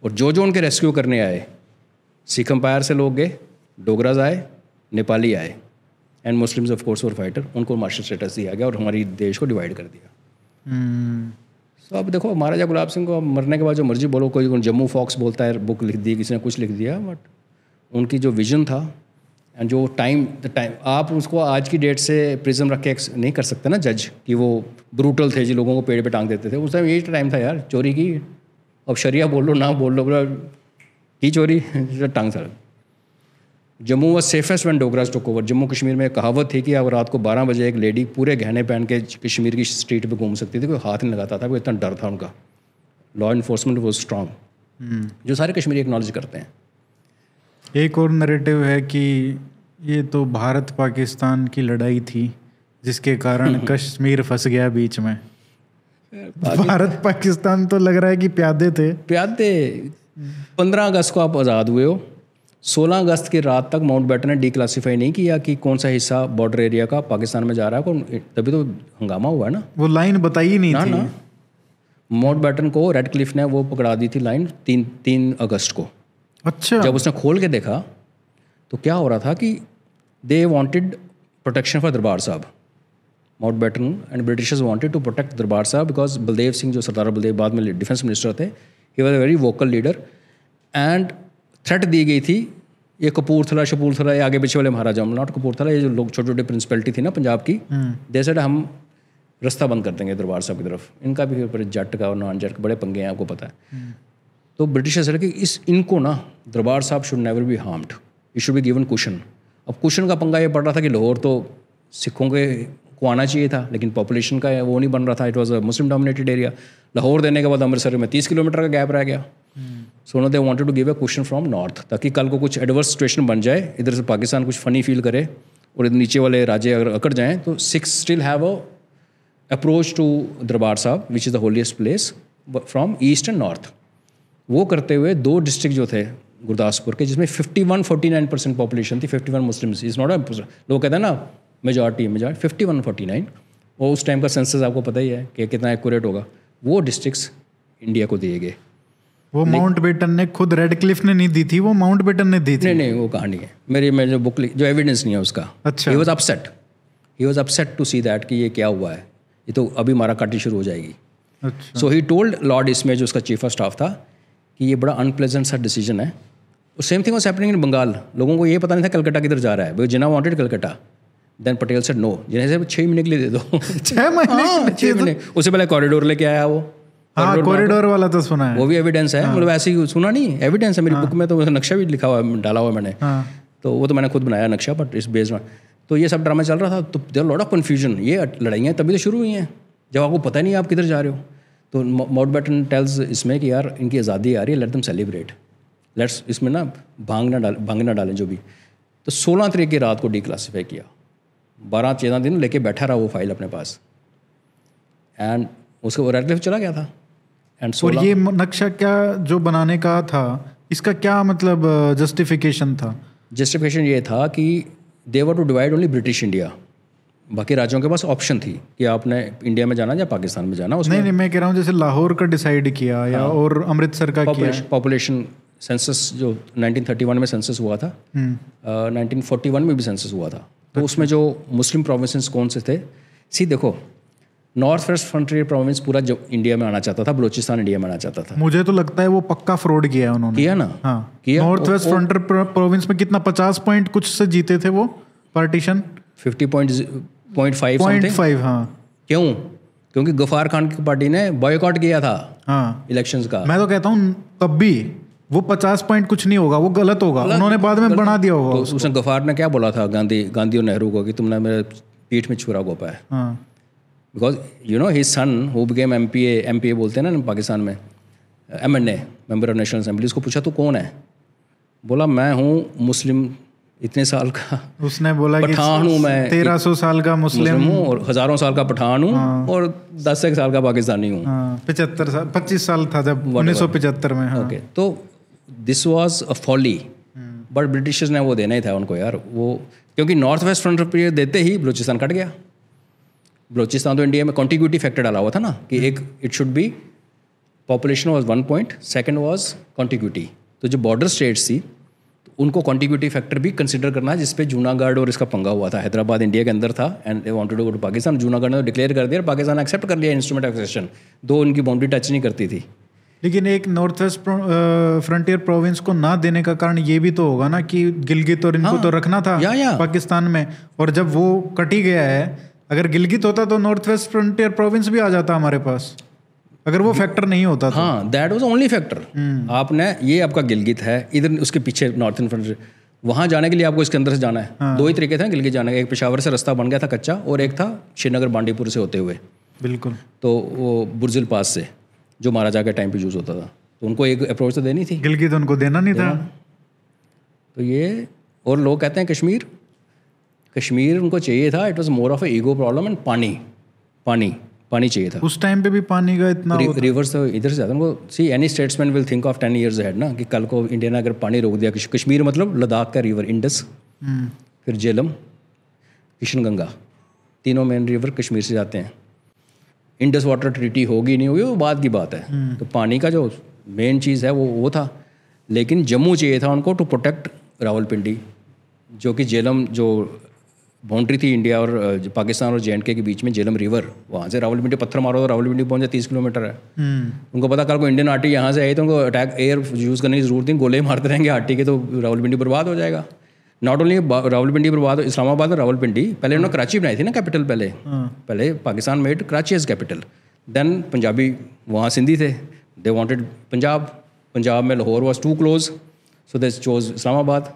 और जो जो उनके रेस्क्यू करने आए सिख अम्पायर से लोग गए डोगराज आए नेपाली आए। एंड मुस्लिम्स ऑफ़ कोर्स और फाइटर उनको मार्शल स्टेटस दिया गया और हमारी देश को डिवाइड कर दिया। हम्म, तो अब देखो महाराजा गुलाब सिंह को मरने के बाद जो मर्ज़ी बोलो कोई कोई जम्मू फॉक्स बोलता है बुक लिख दी किसी ने कुछ लिख दिया बट उनकी जो विजन था एंड जो टाइम द टाइम आप उसको आज की डेट से प्रिज्म रख के नहीं कर सकते ना जज कि वो ब्रूटल थे जी लोगों को पेड़ पे टांग देते थे। उस टाइम यही टाइम था यार चोरी की। अब शरिया बोल लो ना बोल लो बोला की चोरी टांग sir. Jammu was safest one Dogras took over Jammu Kashmir में एक कहावत थी कि अब रात को 12 बजे एक लेडी पूरे गहने पहन के कश्मीर की स्ट्रीट पे घूम सकती थी कोई हाथ नहीं लगाता था कोई इतना डर था उनका। लॉ इन्फोर्समेंट वो स्ट्रांग। जो सारे कश्मीरी एक्नॉलेज करते हैं। एक और नरेटिव है कि ये तो भारत पाकिस्तान की लड़ाई थी जिसके कारण कश्मीर फंस गया बीच में। भारत पाकिस्तान तो लग रहा है कि प्यादे थे। प्यादे। पंद्रह अगस्त को आप आज़ाद हुए हो। सोलह अगस्त की रात तक माउंट बैटन ने डिक्लासीफाई नहीं किया कि कौन सा हिस्सा बॉर्डर एरिया का पाकिस्तान में जा रहा है कौन तभी तो हंगामा हुआ है ना। वो लाइन बताई नहीं ना थी। ना। माउंट बैटन को रेड क्लिफ ने वो पकड़ा दी थी लाइन तीन तीन अगस्त को। अच्छा। जब उसने खोल के देखा तो क्या हो रहा था कि they wanted protection for Darbar Sahib. Mountbatten and Britishers wanted to protect Darbar Sahib because Baldev Singh जो सरदार बलदेव बाद में डिफेंस मिनिस्टर थे he was a very vocal leader and threat दी गई थी ये कपूरथला शपूरथला ये आगे पीछे वाले महाराजा नॉट कपूरथला ये जो लोग छोटे छोटे प्रिंसिपलिटी थी ना पंजाब की जैसे सेड हम रास्ता बंद कर देंगे दरबार साहब की तरफ़। इनका भी ऊपर जट का और नॉन जट बड़े पंगे हैं आपको पता है। तो ब्रिटिशर्स कि इस इनको ना Darbar Sahib should never be harmed you should be given cushion अब कुशन का पंगा ये पड़ रहा था कि लाहौर तो सिखों के को आना चाहिए था लेकिन पॉपुलेशन का वो नहीं बन रहा था। It was a Muslim dominated area Lahore देने के बाद अमृतसर में तीस किलोमीटर का गैप रह गया। So no they wanted to give a question from north ताकि कल को कुछ एडवर्स सिचुएशन बन जाए, इधर से पाकिस्तान कुछ फनी फील करे, और इधर नीचे वाले राज्य अगर अकड़ जाएँ तो Sikhs still have a approach to Darbar Sahib which is the holiest place from east and north वो करते हुए दो डिस्ट्रिक्ट जो थे, गुरदासपुर के, जिसमें 51 49 परसेंट पॉपुलेशन थी 51 मुस्लिम इज़ नॉट लोग कहते हैं ना majority majority fifty one forty nine और उस टाइम का सेंसस आपको पता ही है कि कितना एक्यूरेट होगा। वो डिस्ट्रिक्ट्स इंडिया को दिए गए। वो माउंट बेटन ने खुद रेड क्लिफ ने नहीं दी थी वो माउंट बेटन ने दी थी। नहीं नहीं वो कहानी है। मेरी मैं जो बुक जो एविडेंस नहीं है उसका। अच्छा। He was upset he was upset to see that कि ये क्या हुआ है। ये तो अभी मारा काटी शुरू हो जाएगी। अच्छा। सो ही टोल्ड लॉर्ड इसमें जो उसका चीफ ऑफ़ स्टाफ था कि ये बड़ा अनप्लेजेंट सा डिसीज़न है। और same thing was happening in Bengal लोगों को ये पता नहीं था कलकत्ता किधर जा रहा है। Jinnah wanted Calcutta then Patel said no जिन्हें से छः महीने के लिए दे दो। छह महीने हाँ, छः महीने। उससे पहले कॉरिडोर लेके आया वो। हाँ कॉरिडोर वाला तो सुना है। वो भी एविडेंस है मतलब ऐसे ही सुना नहीं एविडेंस है मेरी बुक में तो नक्शा भी लिखा हुआ डाला हुआ मैंने। हाँ। तो वो तो मैंने खुद बनाया नक्शा बट इस बेस्ड तो ये सब ड्रामा चल रहा था तो देर लॉट ऑफ़ कन्फ्यूज़न ये लड़ाइयाँ तभी तो शुरू हुई हैं जब आपको पता नहीं आप किधर जा रहे हो। तो माउंट बैटन टेल्स इसमें कि यार इनकी आज़ादी आ रही है लेट दम सेलिब्रेट लेट्स इसमें ना भाँग ना डाल भाँग ना डालें जो भी। तो सोलह तारीख की रात को डी क्लासीफाई किया। बारह चौदह दिन लेके बैठा रहा वो फ़ाइल अपने पास। एंड उसके वो रेड चला गया था। एंड और ये नक्शा क्या जो बनाने का था इसका क्या मतलब जस्टिफिकेशन था? जस्टिफिकेशन ये था कि they were to divide only British India बाकी राज्यों के पास ऑप्शन थी कि आपने इंडिया में जाना या पाकिस्तान में जाना उसमें नहीं नहीं मैं कह रहा हूँ जैसे लाहौर का डिसाइड किया या हाँ, और अमृतसर का किया। पॉपुलेशन सेंसस जो 1931 में सेंसस हुआ था हम्म। uh, 1941 में भी सेंसस हुआ था। तो उसमें जो मुस्लिम प्रोविंसेस कौन से थे? सी देखो नॉर्थ वेस्ट फ्रंटियर प्रोविंस पूरा जो इंडिया में आना चाहता था बलूचिस्तान इंडिया में आना चाहता था। मुझे तो लगता है वो पक्का फ्रॉड किया है उन्होंने। किया ना? हाँ। किया? नॉर्थ वेस्ट फ्रंटियर प्रोविंस में कितना पचास पॉइंट कुछ से जीते थे वो? Partition fifty point point five point five हाँ। क्यों? क्योंकि गफार खान की पार्टी ने बॉयकॉट किया था हाँ। इलेक्शंस का। मैं तो कहता हूँ तब भी वो पचास पॉइंट कुछ नहीं होगा वो गलत होगा। उन्होंने बाद में बना दिया होगा तो उसने गफार ने क्या बोला था? गांधी गांधी और नेहरू को कि तुमने मेरे पीठ में छुरा गोपा है। हाँ। Because you know he son who became M P M P A बोलते हैं ना पाकिस्तान में M N A member of national assembly उसको पूछा तो कौन है? बोला मैं हूँ मुस्लिम इतने साल का उसने बोला पठान हूँ मैं तेरह सौ साल का मुस्लिम। हूँ और हज़ारों साल का पठान हूँ हाँ। और दस एक साल का पाकिस्तानी हूँ। हाँ पचहत्तर साल पच्चीस साल था जब उन्नीस सौ पचहत्तर में हाँ। ओके तो this was a folly but Britishers ने वो देना ही था उनको यार। वो क्योंकि नॉर्थ वेस्ट फ्रंट देते ही बलूचिस्तान कट गया। बलूचिस्तान तो इंडिया में कॉन्टिग्यूटी फैक्टर डाला हुआ था ना कि एक it should be population was one point second was contiguity तो जो बॉर्डर स्टेट्स थी तो उनको कॉन्टिग्यूटी फैक्टर भी कंसिडर करना है जिसपे जूनागढ़ और इसका पंगा हुआ था। हैदराबाद इंडिया के अंदर था and they wanted to go to Pakistan Junagadh ने डिक्लेयर कर दिया और पाकिस्तान एक्सेप्ट कर लिया इंस्ट्रूमेंट ऑफ़ एक्सेशन दो उनकी बाउंड्री टच नहीं करती थी। लेकिन एक नॉर्थ वेस्ट फ्रंटियर प्रोविंस को ना देने का कारण ये भी तो होगा ना कि गिलगित और इनको हाँ, तो रखना था या, या। पाकिस्तान में। और जब वो कटी गया है अगर गिलगित होता तो नॉर्थ वेस्ट फ्रंटियर प्रोविंस भी आ जाता हमारे पास। अगर वो फैक्टर नहीं होता तो। हाँ दैट वॉज़ ओनली फैक्टर आपने ये आपका गिलगित है इधर उसके पीछे नॉर्थन फ्रंटियर वहाँ जाने के लिए आपको इसके अंदर से जाना है। हाँ। दो ही तरीके थे गिलगित जाने का। एक पेशावर से रास्ता बन गया था कच्चा और एक था श्रीनगर बांडीपुर से होते हुए। बिल्कुल। तो वो बुर्जिल पास से जो महाराजा के टाइम पे यूज़ होता था। तो उनको एक अप्रोच तो देनी थी। गिलगित उनको देना नहीं था। तो ये और लोग कहते हैं कश्मीर कश्मीर उनको चाहिए था it was more of a ego problem and पानी पानी पानी चाहिए था। उस टाइम पे भी पानी का इतना रिवर्स तो इधर से उनको see any statesman will think of ten years head ना कि कल को इंडिया ने अगर पानी रोक दिया कश्मीर मतलब लद्दाख का रिवर इंडस हम्म, फिर झेलम किशन गंगा तीनों मेन रिवर कश्मीर से जाते हैं। इंडस वाटर ट्रीटी होगी नहीं होगी वो बात की बात है। तो पानी का जो मेन चीज़ है वो वो था। लेकिन जम्मू चाहिए था उनको टू प्रोटेक्ट रावलपिंडी जो कि झेलम जो बाउंड्री थी इंडिया और पाकिस्तान और जे के बीच में झेलम रिवर। वहाँ से रावलपिंडी पत्थर मारो तो रावलपिंडी पहुँच तीस किलोमीटर है। हम्म, उनको पता कल को इंडियन आर्टी यहाँ से आई तो उनको अटैक एयर यूज़ करने की ज़रूरत नहीं गोले मारते रहेंगे आर्टी के तो रावलपिंडी बर्बाद हो जाएगा। नॉट ओनली रावलपिंडी पर बाद इस्लामाबाद और रावलपिंडी पहले उन्होंने कराची बनाई थी ना कैपिटल पहले। हाँ। पहले Pakistan made Karachi as capital then Punjabi वहाँ सिंधी थे। They wanted Punjab. पंजाब में Lahore was too close so they chose Islamabad.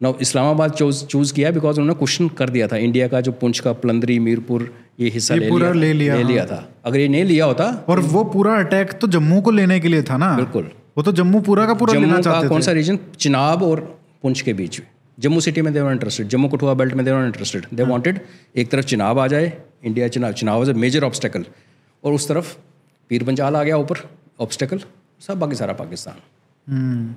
Now Islamabad choose choose किया बिकॉज़ उन्होंने क्वेश्चन कर दिया था। इंडिया का जो पुंछ का प्लंदरी मीरपुर ये हिस्सा ले पूरा लिया ले लिया, ले लिया था। अगर ये नहीं लिया होता और वो पूरा अटैक तो जम्मू को लेने के लिए था ना? बिल्कुल। वो तो जम्मू पूरा का पूरा लेना जम्मू का कौन सा रीजन चिनाब और पुंछ के बीच जम्मू सिटी में they were interested Jammu Kathua belt में देवर इंटरेस्टेड दे वांटेड एक तरफ़ चिनाब आ जाए India Chenab Chenab is a major obstacle और उस तरफ़ पीर पंजाल आ गया ऊपर ऑब्स्टेकल सब बाकी सारा पाकिस्तान। हम्म।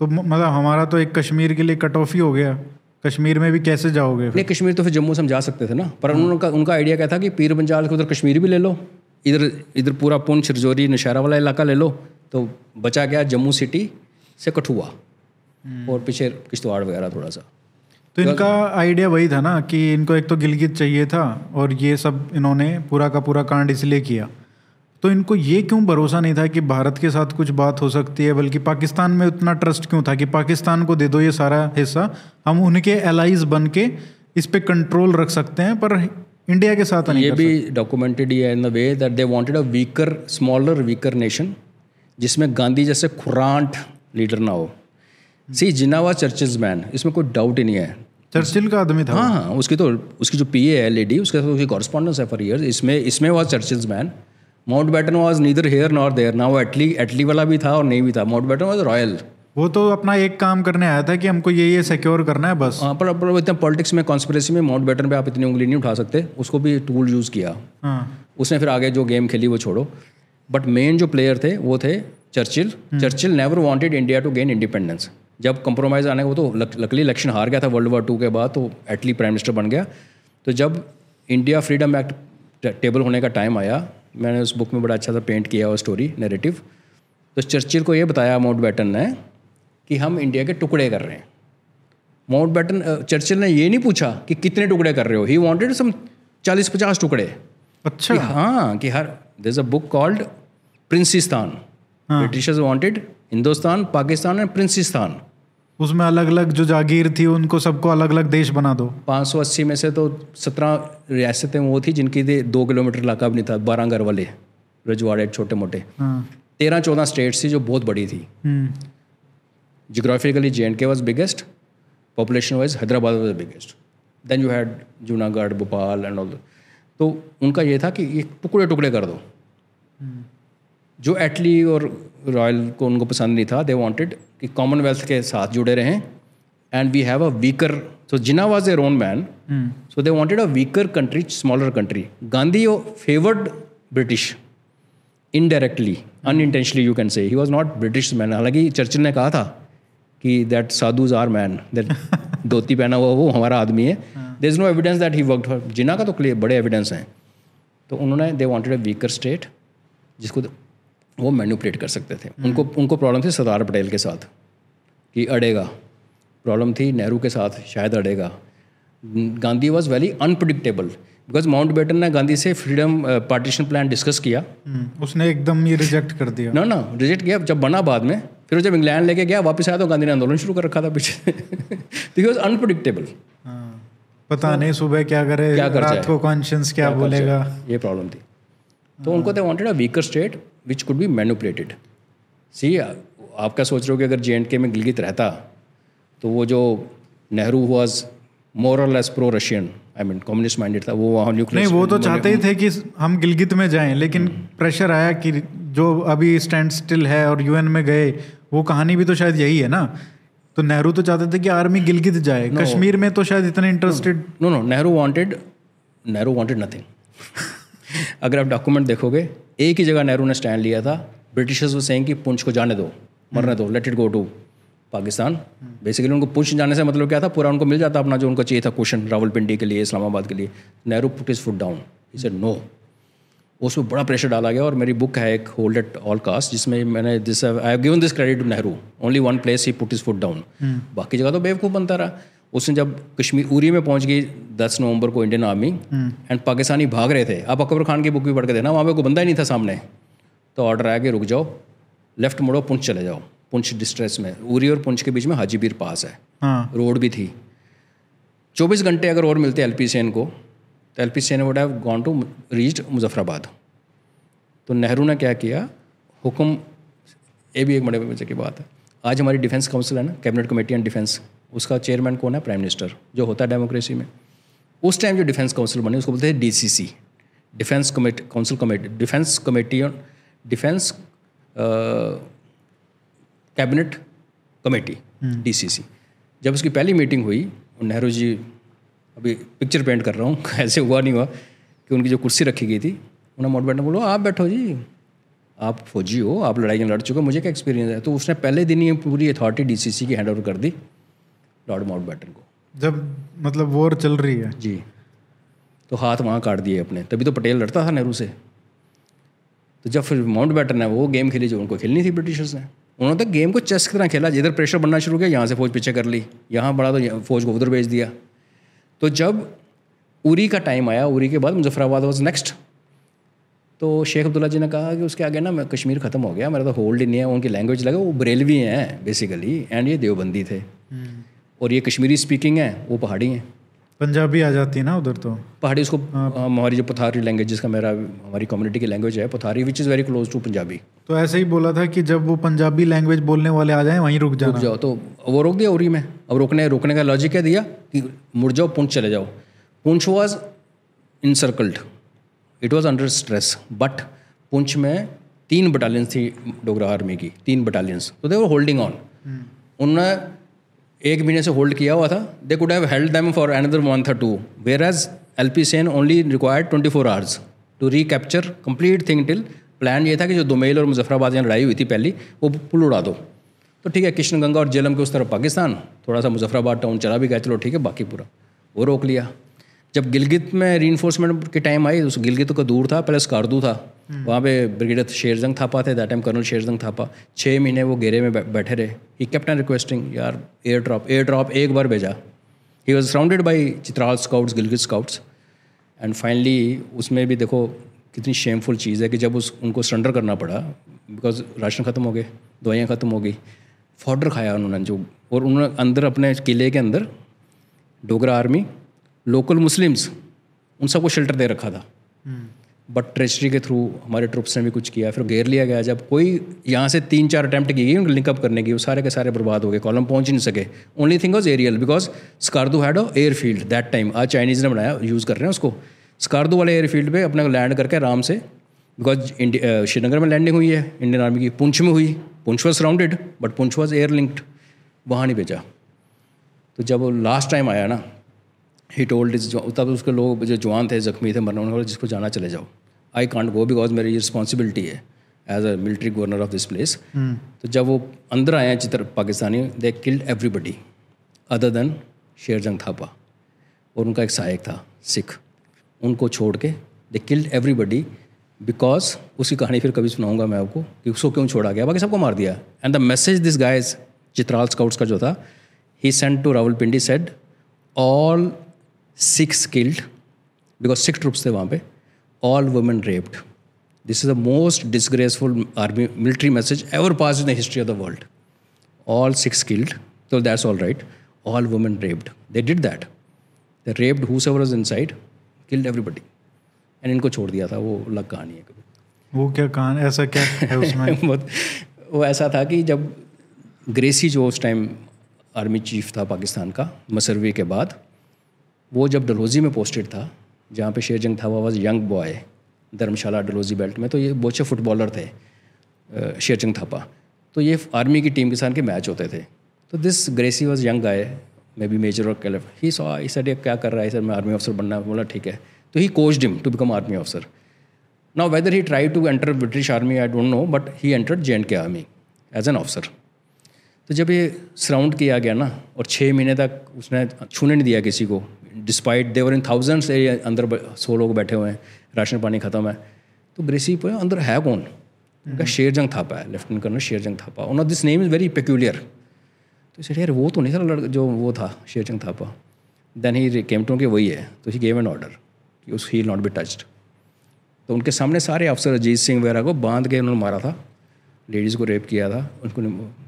तो मतलब हमारा तो एक कश्मीर के लिए कट ऑफ़ ही हो गया। कश्मीर में भी कैसे जाओगे नहीं कश्मीर तो फिर जम्मू से हम जा सकते थे ना। पर उनका उनका आइडिया क्या था कि पीर पंजाल के उधर कश्मीर भी ले लो इधर इधर पूरा पुंछ रजौरी नशहरा वाला इलाका ले लो। तो बचा गया जम्मू सिटी से कठुआ और पीछे किश्तवाड़ वगैरह थोड़ा सा तो इनका आइडिया वही था ना कि इनको एक तो गिलगित चाहिए था और ये सब इन्होंने पूरा का पूरा कांड इसलिए किया। तो इनको ये क्यों भरोसा नहीं था कि भारत के साथ कुछ बात हो सकती है बल्कि पाकिस्तान में उतना ट्रस्ट क्यों था कि पाकिस्तान को दे दो ये सारा हिस्सा? हम उनके एलाइज बन के इस पर कंट्रोल रख सकते हैं पर इंडिया के साथ ये भी डॉक्यूमेंटेड ही है in the way that they wanted a weaker smaller weaker nation जिसमें गांधी जैसे खुरांट लीडर ना हो। See Jinnah was Churchill's man इसमें कोई डाउट ही नहीं है। चर्चिल का आदमी था हाँ हाँ उसकी तो उसकी जो पी ए है लेडी उसके साथ उसकी कॉरस्पॉन्डेंस है फॉर ईयर्स इसमें इसमें was Churchill's man Mountbatten was neither here nor there ना वो एटली एटली वाला भी था और नहीं भी था। माउंट बैटन वाज रॉयल वो तो अपना एक काम करने आया था कि हमको ये ये सिक्योर करना है बस। हाँ पर पर इतना पॉलिटिक्स में कॉन्स्परेसी में माउंट बैटन पे आप इतनी उंगली नहीं उठा सकते। उसको भी टूल यूज़ किया। हाँ। उसने फिर आगे जो गेम खेली वो छोड़ो। बट मेन जो प्लेयर थे वो थे Churchill Churchill never wanted India to gain independence जब कंप्रोमाइज़ आने वो तो लकली इलेक्शन हार गया था वर्ल्ड वॉर टू के बाद तो एटली प्राइम मिनिस्टर बन गया। तो जब इंडिया फ्रीडम एक्ट टेबल होने का टाइम आया मैंने उस बुक में बड़ा अच्छा सा पेंट किया वो स्टोरी नैरेटिव तो चर्चिल को ये बताया माउंट बैटन ने कि हम इंडिया के टुकड़े कर रहे हैं। माउंट बैटन चर्चिल ने ये नहीं पूछा कि कितने टुकड़े कर रहे हो। ही वॉन्टेड सम चालीस पचास टुकड़े। अच्छा। कि हाँ कि हर there is a book called Princistan Britishers wanted Hindustan Pakistan and Princistan उसमें अलग अलग जो जागीर थी उनको सबको अलग अलग देश बना दो। 580 में से तो 17 रियासतें वो थी जिनकी दे दो किलोमीटर इलाका भी नहीं था बारह घर वाले रजवाड़े छोटे मोटे हाँ। तेरह चौदह स्टेट्स थी जो बहुत बड़ी थी। Geographically J and K was biggest population wise Hyderabad was biggest then you had Junagadh Bhopal and all तो उनका ये था कि ये टुकड़े टुकड़े कर दो। जो एटली और रॉयल को उनको पसंद नहीं था दे वांटेड कि कॉमनवेल्थ के साथ जुड़े रहें and we have a weaker so Jinnah was their own man so they wanted a weaker country smaller country Gandhi favoured British indirectly unintentionally you can say he was not British man हालाँकि Churchill ने कहा था कि that sadhu's are man that dhoti पहना हुआ वो हमारा आदमी है there is no evidence that he work Jinnah का तो क्लियर बड़े एविडेंस हैं तो उन्होंने they wanted a weaker state जिसको वो मैन्युपुलेट कर सकते थे। उनको उनको प्रॉब्लम थी सरदार पटेल के साथ कि अड़ेगा। प्रॉब्लम थी नेहरू के साथ शायद अड़ेगा। Gandhi was very unpredictable because Mountbatten ने गांधी से फ्रीडम पार्टीशन प्लान डिस्कस किया। हम्म, उसने एकदम ये रिजेक्ट कर दिया। ना ना रिजेक्ट किया। जब बना बाद में फिर जब इंग्लैंड लेके गया वापस आया तो गांधी ने आंदोलन शुरू कर रखा था पीछे। ही वॉज़ अनप्रडिक्टेबल हाँ, पता नहीं सुबह क्या करे क्या कर रात? को कॉन्शियस क्या बोलेगा। ये प्रॉब्लम थी। तो उनको they wanted a weaker state which could be manipulated see आप क्या सोच रहे हो कि अगर जे एंड के में गिलगित रहता तो वो जो नेहरू वॉज़ मोर और less pro Russian I mean communist minded था वो वहाँ न्यूक्लियर नहीं वो तो चाहते ही थे कि हम गिलगित में जाएँ लेकिन प्रेशर आया कि जो अभी स्टैंड स्टिल है और यूएन में गए वो कहानी भी तो शायद यही है ना? तो नेहरू तो चाहते थे कि आर्मी गिलगित जाए no, कश्मीर में तो शायद इतने interested no no Nehru wanted Nehru wanted nothing अगर आप डॉक्यूमेंट देखोगे एक ही जगह नेहरू ने स्टैंड लिया था। ब्रिटिशर्स वो सेइंग कि पुंछ को जाने दो मरने दो let it go to Pakistan basically उनको पुंछ जाने से मतलब क्या था? पूरा उनको मिल जाता अपना जो उनको चाहिए था क्वेश्चन रावलपिंडी के लिए इस्लामाबाद के लिए। Nehru put his foot down इसे नो उसमें बड़ा प्रेशर डाला गया और मेरी बुक है एक होल्ड एट ऑल कास्ट जिसमें मैंने this I have given this credit to Nehru only one place he put his foot down बाकी जगह तो बेवकूफ़ बनता रहा। उसने जब कश्मीर उरी में पहुँच गई दस नवंबर को इंडियन आर्मी एंड पाकिस्तानी भाग रहे थे। आप अकबर खान की बुक भी पढ़ के देना वहाँ पे कोई बंदा ही नहीं था सामने। तो ऑर्डर आया कि रुक जाओ लेफ़्ट मुड़ो पुंछ चले जाओ। पुंछ डिस्ट्रेस में उरी और पुंछ के बीच में हाजीपीर पास है। हाँ। रोड भी थी। चौबीस घंटे अगर और मिलते एल पी सेन को तो L P Sen would have gone to reached Muzaffarabad. तो नेहरू ने क्या किया? हुक्म ये भी एक बड़े वजह की बात है। आज हमारी डिफेंस काउंसिल है ना कैबिनेट कमेटी ऑन डिफेंस उसका चेयरमैन कौन है? प्राइम मिनिस्टर जो होता है डेमोक्रेसी में। उस टाइम जो डिफेंस काउंसिल बनी उसको बोलते हैं D C C defence committee council committee defence committee on defence cabinet committee D C C जब उसकी पहली मीटिंग हुई नेहरू जी अभी पिक्चर पेंट कर रहा हूँ ऐसे हुआ नहीं हुआ कि उनकी जो कुर्सी रखी गई थी उन्हें मोट बैठने बोलो आप बैठो जी आप फौजी हो आप लड़ाई लड़ चुके हो मुझे क्या एक्सपीरियंस है? तो उसने पहले दिन ही पूरी अथॉरिटी डीसीसी की हैंड ओवर कर दी। लॉर्ड माउंट बैटन को। जब मतलब वॉर चल रही है। जी। तो हाथ वहाँ काट दिए अपने। तभी तो पटेल लड़ता था नेहरू से। तो जब फिर माउंट बैटन है वो गेम खेली जो उनको खेलनी थी ब्रिटिशर्स ने उन्होंने तो गेम को चेस की तरह खेला। जिधर प्रेशर बनना शुरू किया यहाँ से फौज पीछे कर ली। यहाँ बढ़ा तो फौज को उधर भेज दिया। तो जब उरी का टाइम आया उरी के बाद मुजफ्फराबाद वॉज़ नेक्स्ट तो शेख अब्दुल्ला जी ने कहा कि उसके आगे ना मैं कश्मीर ख़त्म हो गया। मेरा तो होल्ड ही नहीं है उनकी लैंग्वेज लगा वो बरेलवी हैं बेसिकली एंड ये देवबंदी थे। और ये कश्मीरी स्पीकिंग है वो पहाड़ी हैं। पंजाबी आ जाती है ना उधर तो? पहाड़ी उसको हमारी जो पथारी लैंग्वेज जिसका मेरा हमारी कम्युनिटी की लैंग्वेज है पथारी which is very close to Punjabi तो ऐसे ही बोला था कि जब वो पंजाबी लैंग्वेज बोलने वाले आ जाएँ वहीं रुक रुक जाओ तो वो रोक दिया उरी में। अब रोकने रोकने का लॉजिक क्या दिया कि मुड़ जाओ पुंछ चले जाओ। Poonch was encircled it was under stress but Poonch में तीन बटालियंस थी डोगरा आर्मी की तीन बटालियंस तो दे वर होल्डिंग ऑन उन्होंने एक महीने से होल्ड किया हुआ था। They could have held them for another month और two whereas L P Sen only required twenty four hours to recapture complete thing till plan ये था कि जो दुमेल और मुजफ्फराबाद यहाँ लड़ाई हुई थी पहली, वो पुल उड़ा दो। तो ठीक है कृष्ण गंगा और जेलम के उस तरफ़ पाकिस्तान, थोड़ा सा मुजफ्फराबाद टाउन चला भी गया, चलो ठीक है, बाकी पूरा। वो रोक लिया। जब गिलगित में री के टाइम आई उस गिलगित का दूर था पहले स्कारदू था। वहाँ पे ब्रिगेडियर शेरजंग थापा थे that time colonel Sherjang Thapa. छः महीने वो घेरे में बैठे रहे। ही केप्ट एन रिक्वेस्टिंग यार एयर ड्रॉप एयर ड्रॉप एक बार भेजा। He was surrounded by Chitral scouts Gilgit scouts and finally उसमें भी देखो कितनी शेमफुल चीज़ है कि जब उस उनको सरेंडर करना पड़ा बिकॉज़ राशन ख़त्म हो गए दवाइयाँ ख़त्म हो गई। फॉर्डर खाया उन्होंने जो और उन्होंने अंदर अपने किले के अंदर डोगरा आर्मी लोकल मुस्लिम्स उन सबको शेल्टर दे रखा था। बट ट्रेजरी के थ्रू हमारे ट्रुप्स ने भी कुछ किया फिर घेर लिया गया। जब कोई यहाँ से तीन चार अटैम्प्ट की गई उनको लिंकअप करने की वो सारे के सारे बर्बाद हो गए कॉलम पहुँच ही नहीं सके। Only thing was aerial because Skardu had a air field that time आज चाइनीज़ ने बनाया यूज़ कर रहे हैं उसको। स्कारदू वाले एयर फ़ील्ड पे अपने लैंड करके आराम से बिकॉज़ श्रीनगर में लैंडिंग हुई है इंडियन आर्मी की पुंछ में हुई। Poonch was surrounded but Poonch was air linked वहाँ नहीं भेजा। तो जब वो लास्ट टाइम आया ना ही टोल्ड इज़ तब उसके लोग जो जवान थे जख्मी थे मरने वाले जिसको जाना चले जाओ। आई कॉन्ट गो बिकॉज़ मेरी रिस्पॉन्सिबिलिटी है as a military governor of this place तो जब वो अंदर आए हैं चित्र Pakistani they killed everybody other than Sherjang Thapa. और उनका एक सहायक था सिख। उनको छोड़ के दे किल्ड एवरीबडी बिकॉज़ उसकी कहानी फिर कभी सुनाऊँगा मैं आपको कि उसको क्यों छोड़ा गया। बाकी सबको मार दिया। And the message this guys Chitral scouts का जो था he sent to Rawalpindi said all six killed because six troops थे वहाँ पे all women raped this is the most disgraceful army military message ever pass in the history of the world all six killed so that's all right. All women raped. They did that. They raped whosoever was inside killed everybody. And इनको छोड़ दिया था वो अलग कहानी है कभी। वो क्या कहान ऐसा क्या है उसमें? वो ऐसा था कि जब ग्रेसी जो उस टाइम आर्मी चीफ था पाकिस्तान का मसरवी के बाद वो जब डलोजी में पोस्टेड था, जहाँ पे शेरजंग था was young boy Dharamshala Dalhousie belt में तो ये बहुत फुटबॉलर थे शेरजंग थापा। तो ये आर्मी की टीम के साथ के मैच होते थे। तो this Gracey was young guy maybe major और कैलफ ही सॉ ही सेड ये क्या कर रहा है? सर मैं आर्मी ऑफिसर बनना बोला, ठीक है। तो he coach dim to become army officer now whether he try to enter British army I don't know but he but J and K army as an officer. तो जब ये surround किया गया ना, और छः महीने तक उसने छूने नहीं दिया किसी को डिस्पाइट देवर इन थाउजेंड्स अंदर सौ लोग बैठे हुए हैं राशन पानी ख़त्म है। तो ग्रेसी पे अंदर है कौन? उनका शेरजंग थापा है लेफ्टिनेंट कर्नल शेरजंग थापा। उन this name is very peculiar तो इसे यार वो तो नहीं था लड़ जो वो था Sherjang Thapa. Then he came to के वही है। तो ही गेव एन ऑर्डर कि उस ही नॉट बी टच्ड तो उनके सामने सारे अफसर अजीत सिंह वगैरह को बाँध के उन्होंने मारा था। लेडीज़ को रेप किया था। उनको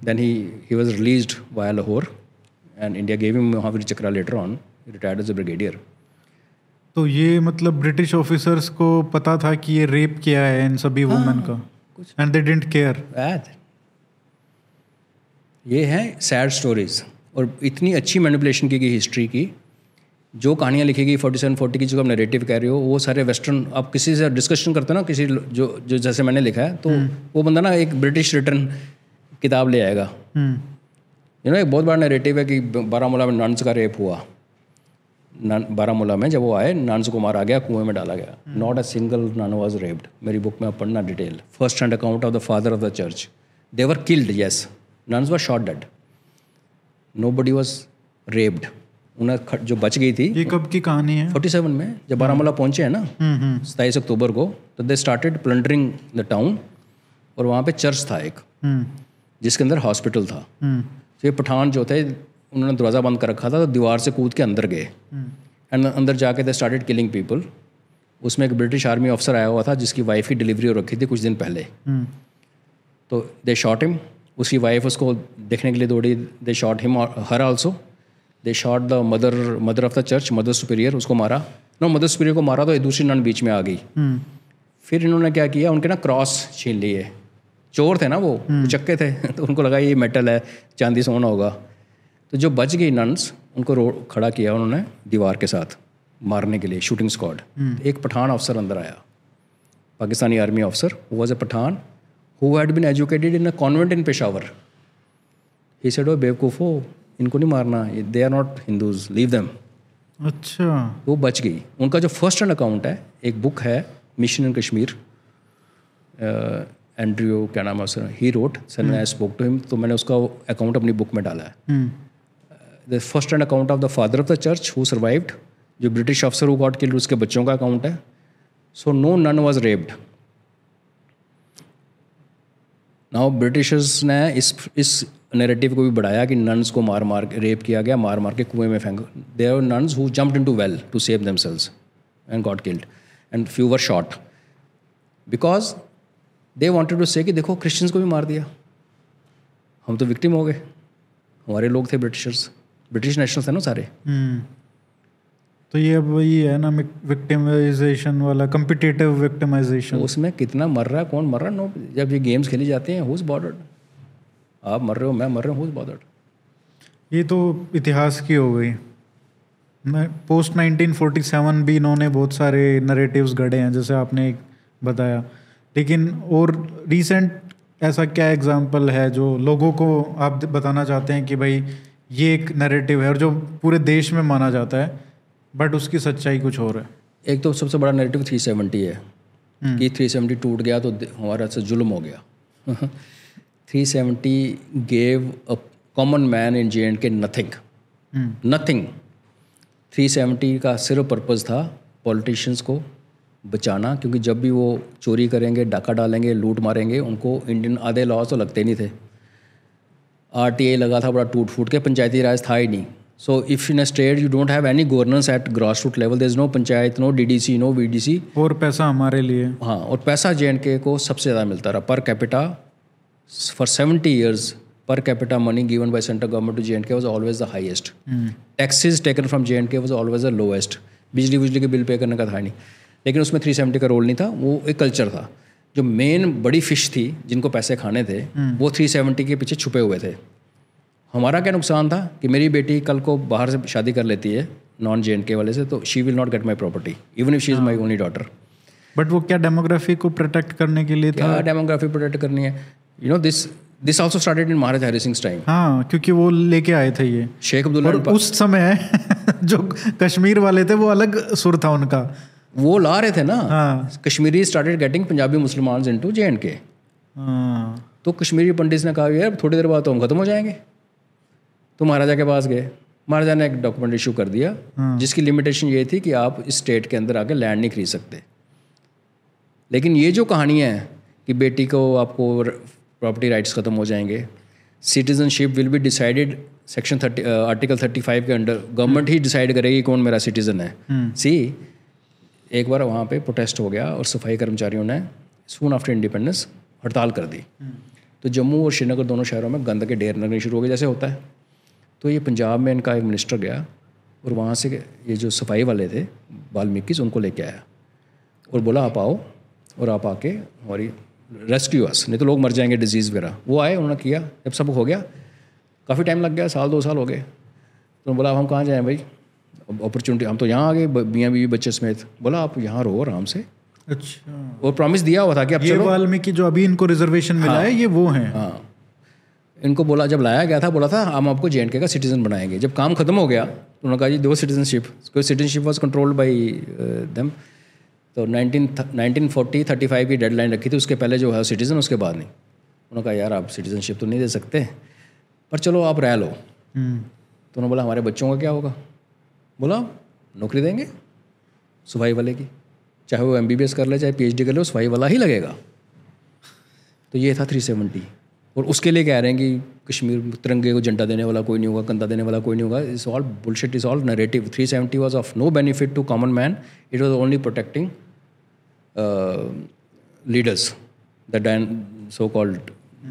then he he was released via Lahore and India gave him Mahavir Chakra later on retired as a brigadier. तो ये मतलब ब्रिटिश ऑफिसर्स को पता था कि ये रेप किया है इन सभी वुमेन का। एंड दे डिडंट केयर ये हैं सैड स्टोरीज और इतनी अच्छी मैनिपुलेशन की गई हिस्ट्री की जो कहानियाँ लिखी गई फोर्टी सेवन फोर्टी की जो आप नरेटिव कह रहे हो वो सारे वेस्टर्न आप किसी से डिस्कशन करते हो ना किसी जो जो जैसे मैंने लिखा है तो वो बंदा ना एक ब्रिटिश रिटर्न किताब ले आएगा। यू नो एक बहुत बड़ा नरेटिव है कि बारामूला में नन्स का रेप हुआ। बारामूला में जब वो आए नन्स को मारा गया कुएँ में डाला गया। Not a single nun was raped मेरी बुक में आप पढ़ना detail first hand account of the father of the church they were killed yes nuns was shot dead nobody was raped उन्हें जो बच गई थी ये कब की कहानी है? फोर्टी सेवन में जब बारामूला पहुँचे हैं ना हम्म हम्म। सताईस अक्टूबर को तो they started plundering the town और वहाँ पे चर्च था एक हम्म। जिसके अंदर हॉस्पिटल था। हम्म। तो ये पठान जो थे उन्होंने दरवाज़ा बंद कर रखा था तो दीवार से कूद के अंदर गए। एंड अंदर जाके दे स्टार्टेड किलिंग पीपल उसमें एक ब्रिटिश आर्मी ऑफिसर आया हुआ था जिसकी वाइफ की डिलीवरी हो रखी थी कुछ दिन पहले। हम्म। तो दे शॉट हिम उसकी वाइफ उसको देखने के लिए दौड़ी they shot him her also they shot the mother mother of the church mother superior उसको मारा। नो मदर सुपीरियर को मारा तो एक दूसरी नन बीच में आ गई। हम्म। फिर इन्होंने क्या किया उनके ना क्रॉस छीन लिए। चोर थे ना वो चक्के थे। तो उनको लगा ये मेटल है चांदी सोना होगा। तो जो बच गई नन्स उनको खड़ा किया उन्होंने दीवार के साथ मारने के लिए शूटिंग स्क्वाड एक पठान अफसर अंदर आया। Pakistani army officer was a Pathan who had been educated in a convent in Peshawar he said O बेवकूफ़ो इनको नहीं मारना they are not Hindus leave them अच्छा। वो बच गई। उनका जो फ़र्स्ट हैंड अकाउंट है एक बुक है मिशन इन कश्मीर एंड्रियो क्या नाम है उसका? He wrote sir I spoke to him तो मैंने उसका अकाउंट अपनी बुक में डाला है। हम्म। The first hand account of the father of the church who survived जो ब्रिटिश अफसर हु गॉट किल्ड उसके बच्चों का अकाउंट है। So no nun was raped now Britishers ने इस इस नैरेटिव को भी बढ़ाया कि नन्स को मार मार के रेप किया गया, मार मार के कुएँ में फेंक। There are nuns who jumped into well to save themselves and got killed and few were shot because they wanted to say कि देखो क्रिश्चियंस को भी मार दिया। हम तो विक्टिम हो गए। हमारे लोग थे ब्रिटिशर्स ब्रिटिश नेशनल्स थे ना सारे। हम्म। तो ये अब वही है ना विक्टिमाइजेशन वाला कम्पिटिटिव विक्टिमाइजेशन उसमें कितना मर रहा है कौन मर रहा है? नो जब ये गेम्स खेली जाती हैं हुज बॉर्डर्ड आप मर रहे हो मैं मर रहा हूँ हुज बॉर्डर्ड ये तो इतिहास की हो गई। पोस्ट 1947 भी इन्होंने बहुत सारे नरेटिव्स गढ़े हैं जैसे आपने बताया। लेकिन और रीसेंट ऐसा क्या एग्ज़ाम्पल है जो लोगों को आप बताना चाहते हैं कि भाई ये एक नरेटिव है और जो पूरे देश में माना जाता है बट उसकी सच्चाई कुछ और है। एक तो सबसे बड़ा नेगेटिव थ्री सेवेंटी है कि थ्री सेवेंटी टूट गया तो हमारा से जुल्म हो गया। Three seventy gave a common man in J and K nothing hmm. Nothing three seventy का सिर्फ़ पर्पज़ था पॉलिटिशियंस को बचाना क्योंकि जब भी वो चोरी करेंगे डाका डालेंगे लूट मारेंगे उनको इंडियन आधे लॉज तो लगते नहीं थे। आरटीए लगा था बड़ा टूट फूट के पंचायती राज था ही नहीं। So if in a state you don't have any governance at grass root level there is no panchayat no D D C no V D C और पैसा हमारे लिए। हाँ और पैसा जे एंड के को सबसे ज़्यादा मिलता रहा। Per capita for seventy years per capita money given by central government to J and K was always the highest taxes taken from J and K was always the lowest बिजली बिजली के bill pay करने का था नहीं। लेकिन उसमें three seventy का रोल नहीं था वो एक कल्चर था। जो मेन बड़ी फ़िश थी जिनको पैसे खाने थे वो थ्री सेवेंटी के पीछे छुपे हुए थे। हमारा क्या नुकसान था कि मेरी बेटी कल को बाहर से शादी कर लेती है नॉन जे के वाले से तो she will not get my property even if she is my only daughter but वो क्या डेमोग्राफी को प्रोटेक्ट करने के लिए था? डेमोग्राफी प्रोटेक्ट करनी है? You know this this also started in Maharaj Hari Singh time हाँ क्योंकि वो लेके आए थे ये। शेख अब्दुल्ला उस समय जो कश्मीर वाले थे वो अलग सुर था उनका। वो ला रहे थे ना हाँ। कश्मीरी स्टार्टेड गेटिंग पंजाबी मुसलमान इन टू जे एंड के हाँ। तो कश्मीरी पंडित ने कहा यार थोड़ी देर बाद तो हम खत्म हो जाएँगे। तो महाराजा के पास गए। महाराजा ने एक डॉक्यूमेंट इशू कर दिया जिसकी लिमिटेशन ये थी कि आप इस स्टेट के अंदर आके लैंड नहीं खरीद सकते। लेकिन ये जो कहानियाँ हैं कि बेटी को आपको प्रॉपर्टी राइट्स ख़त्म हो जाएँगे citizenship will be decided section thirty article thirty five के अंडर गवर्नमेंट ही डिसाइड करेगी कौन मेरा सिटीज़न है। सी एक बार वहाँ पे प्रोटेस्ट हो गया और सफ़ाई कर्मचारियों ने सून आफ्टर इंडिपेंडेंस हड़ताल कर दी। तो जम्मू और श्रीनगर दोनों शहरों में गंद के ढेर लगने शुरू हो गए जैसे होता है। तो ये पंजाब में इनका एक मिनिस्टर गया और वहाँ से ये जो सफ़ाई वाले थे वाल्मीकि उनको लेके आया और बोला आप आओ और आप आके हमारी रेस्क्यू अस नहीं तो लोग मर जाएँगे डिज़ीज़ वगैरह। वो आए उन्होंने किया जब सब हो गया काफ़ी टाइम लग गया साल दो साल हो गए। तो बोला अब हम कहाँ जाएँ भाई? अपॉर्चुनिटी हम तो यहाँ आ गए मियाँ बीवी बच्चे समेत। बोला आप यहाँ रहो आराम से। अच्छा। और प्रॉमिस दिया हुआ था कि अब ये वाल्मीकि जो अभी इनको रिजर्वेशन मिला है ये वो हैं। हाँ। इनको बोला जब लाया गया था बोला था हम आपको जे का सिटीजन बनाएँगे। जब काम खत्म हो गया तो उन्होंने कहा जी दो citizenship citizenship was controlled by them तो nineteen nineteen forty thirty five की डेडलाइन रखी थी उसके पहले जो है सिटीज़न उसके बाद नहीं। उन्होंने कहा यार आप सिटीजनशिप तो नहीं दे सकते पर चलो आप रह लो। हम्म, तो उन्होंने बोला हमारे बच्चों का क्या होगा? बोला, नौकरी देंगे सफ़ाई वाले की चाहे वो एमबीबीएस कर ले, चाहे पीएचडी कर ले सफ़ाई वाला ही लगेगा। तो ये था थ्री सेवेंटी और उसके लिए कह रहे हैं कि कश्मीर तिरंगे को झंडा देने वाला कोई नहीं होगा कंधा देने वाला कोई नहीं होगा। इस all bullshit is all narrative three seventy was of no benefit to common man it was only protecting leaders the so called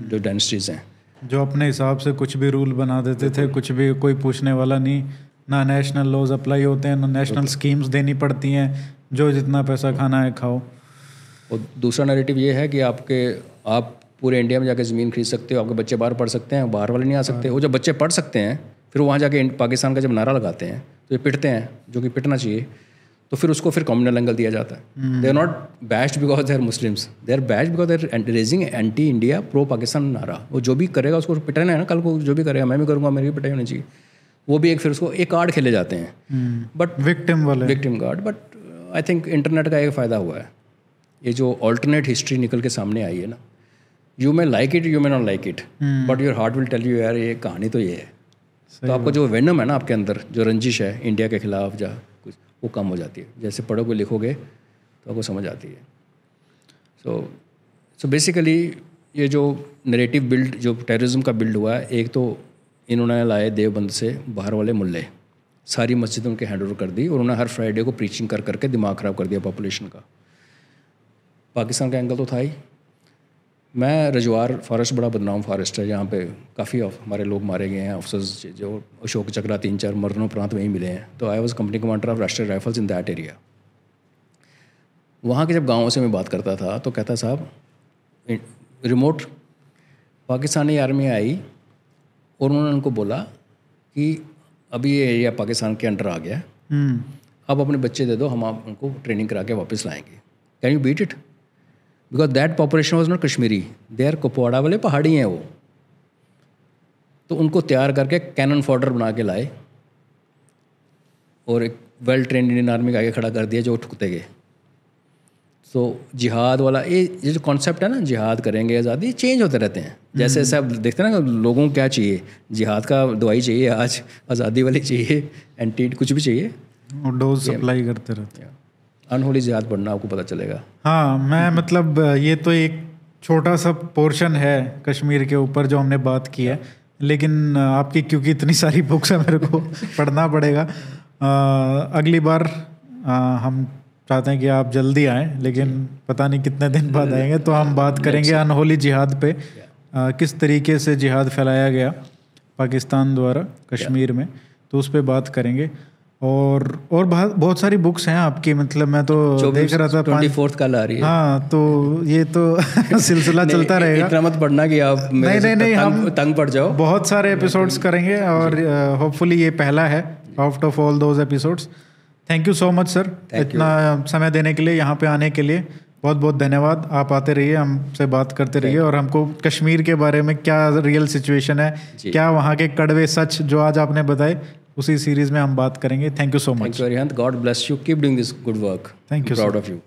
जो डायनेस्टीज हैं। जो अपने हिसाब से कुछ भी रूल बना देते थे, कुछ भी कोई पूछने वाला नहीं ना नेशनल लॉज अप्लाई होते हैं ना नेशनल स्कीम्स देनी पड़ती हैं जो जितना पैसा खाना है खाओ। और दूसरा नैरेटिव ये है कि आपके आप पूरे इंडिया में जाके ज़मीन खरीद सकते हो आपके बच्चे बाहर पढ़ सकते हैं बाहर वाले नहीं आ सकते। वो जब बच्चे पढ़ सकते हैं फिर वहाँ जाके पाकिस्तान का जब नारा लगाते हैं तो ये पिटते हैं जो कि पिटना चाहिए तो फिर उसको फिर कम्युनल एंगल दिया जाता है। They are not bashed because they are Muslims they are bashed because they are raising anti India pro Pakistan नारा। वो जो भी करेगा उसको पिटना है ना कल को जो भी करेगा मैं भी करूँगा मेरी भी पिटाई होनी चाहिए। वो भी एक फिर उसको एक कार्ड खेले जाते हैं। बट विक्टिम वाले। Victim card but I think internet का एक फ़ायदा हुआ है। ये जो ऑल्टरनेट हिस्ट्री निकल के सामने आई है ना you may like it you may not like it but your heart will tell you यार ये कहानी तो ये है। तो आपका जो वेनम है ना आपके अंदर जो रंजिश है इंडिया के खिलाफ या कुछ वो कम हो जाती है। जैसे पढ़ोगे लिखोगे तो आपको समझ आती है। सो सो बेसिकली ये जो नरेटिव बिल्ड जो टेररिज्म का बिल्ड हुआ है एक तो इन्होंने लाए देवबंद से बाहर वाले मुल्ले। सारी मस्जिदें उनके हैंड ओवर कर दी और उन्होंने हर फ्राइडे को प्रीचिंग कर करके दिमाग ख़राब कर दिया पॉपुलेशन का। पाकिस्तान का एंगल तो था ही। मैं रजवार फॉरेस्ट बड़ा बदनाम फॉरेस्ट है, जहाँ पे काफ़ी हमारे लोग मारे गए हैं ऑफिसर्स जो अशोक चक्रा तीन चार मरनों प्रांत वहीं मिले हैं। तो I was company commander of Rashtriya Rifles in that area वहाँ के जब गाँवों से मैं बात करता था तो कहता साहब रिमोट पाकिस्तानी आर्मी आई और उन्होंने उनको बोला कि अभी ये एरिया पाकिस्तान के अंडर आ गया है। हम्म। अब अपने बच्चे दे दो हम आप उनको ट्रेनिंग करा के वापस लाएँगे। Can you beat it because that population was not Kashmiri they are Kupwara वाले पहाड़ी हैं वो। तो उनको तैयार करके कैनन फॉर्डर बना के लाए। और एक वेल ट्रेन इंडियन आर्मी का आगे खड़ा कर दिया जो ठुकते गए। तो जिहाद वाला ये ये जो कॉन्सेप्ट है ना जिहाद करेंगे आज़ादी चेंज होते रहते हैं। जैसे जैसे आप देखते हैं ना लोगों को क्या चाहिए? जिहाद का दवाई चाहिए आज आज़ादी वाली चाहिए एंटी कुछ भी चाहिए। और डोज सप्लाई करते रहते हैं। अनहोली जिहाद पढ़ना आपको पता चलेगा। हाँ मैं मतलब ये तो एक छोटा सा पोर्शन है कश्मीर के ऊपर जो हमने बात की है। लेकिन आपकी क्योंकि इतनी सारी बुक्स है मेरे को पढ़ना पड़ेगा। अ, अगली बार अ, हम चाहते हैं कि आप जल्दी आएँ लेकिन पता नहीं कितने दिन बाद आएँगे तो हम बात करेंगे अनहोली जिहाद पे। अ, किस तरीके से जिहाद फैलाया गया पाकिस्तान द्वारा कश्मीर में तो उस पर बात करेंगे। और और बहुत सारी बुक्स हैं आपकी मतलब मैं तो देख रहा था ट्वेंटी फोर्थ कल आ रही है। हाँ तो ये तो सिलसिला चलता रहेगा। इतना मत पढ़ना कि आप नहीं, नहीं, तंग, हम- तंग पड़ जाओ। बहुत सारे एपिसोड्स करेंगे और होपफुली ये पहला है out of all those episodes thank you so much sir इतना समय देने के लिए यहाँ पे आने के लिए बहुत बहुत धन्यवाद। आप आते रहिए हमसे बात करते रहिए और हमको कश्मीर के बारे में क्या रियल सिचुएशन है क्या वहाँ के कड़वे सच जो आज आपने बताए उसी सीरीज़ में हम बात करेंगे। Thank you so much God bless you keep doing this good work thank you proud of you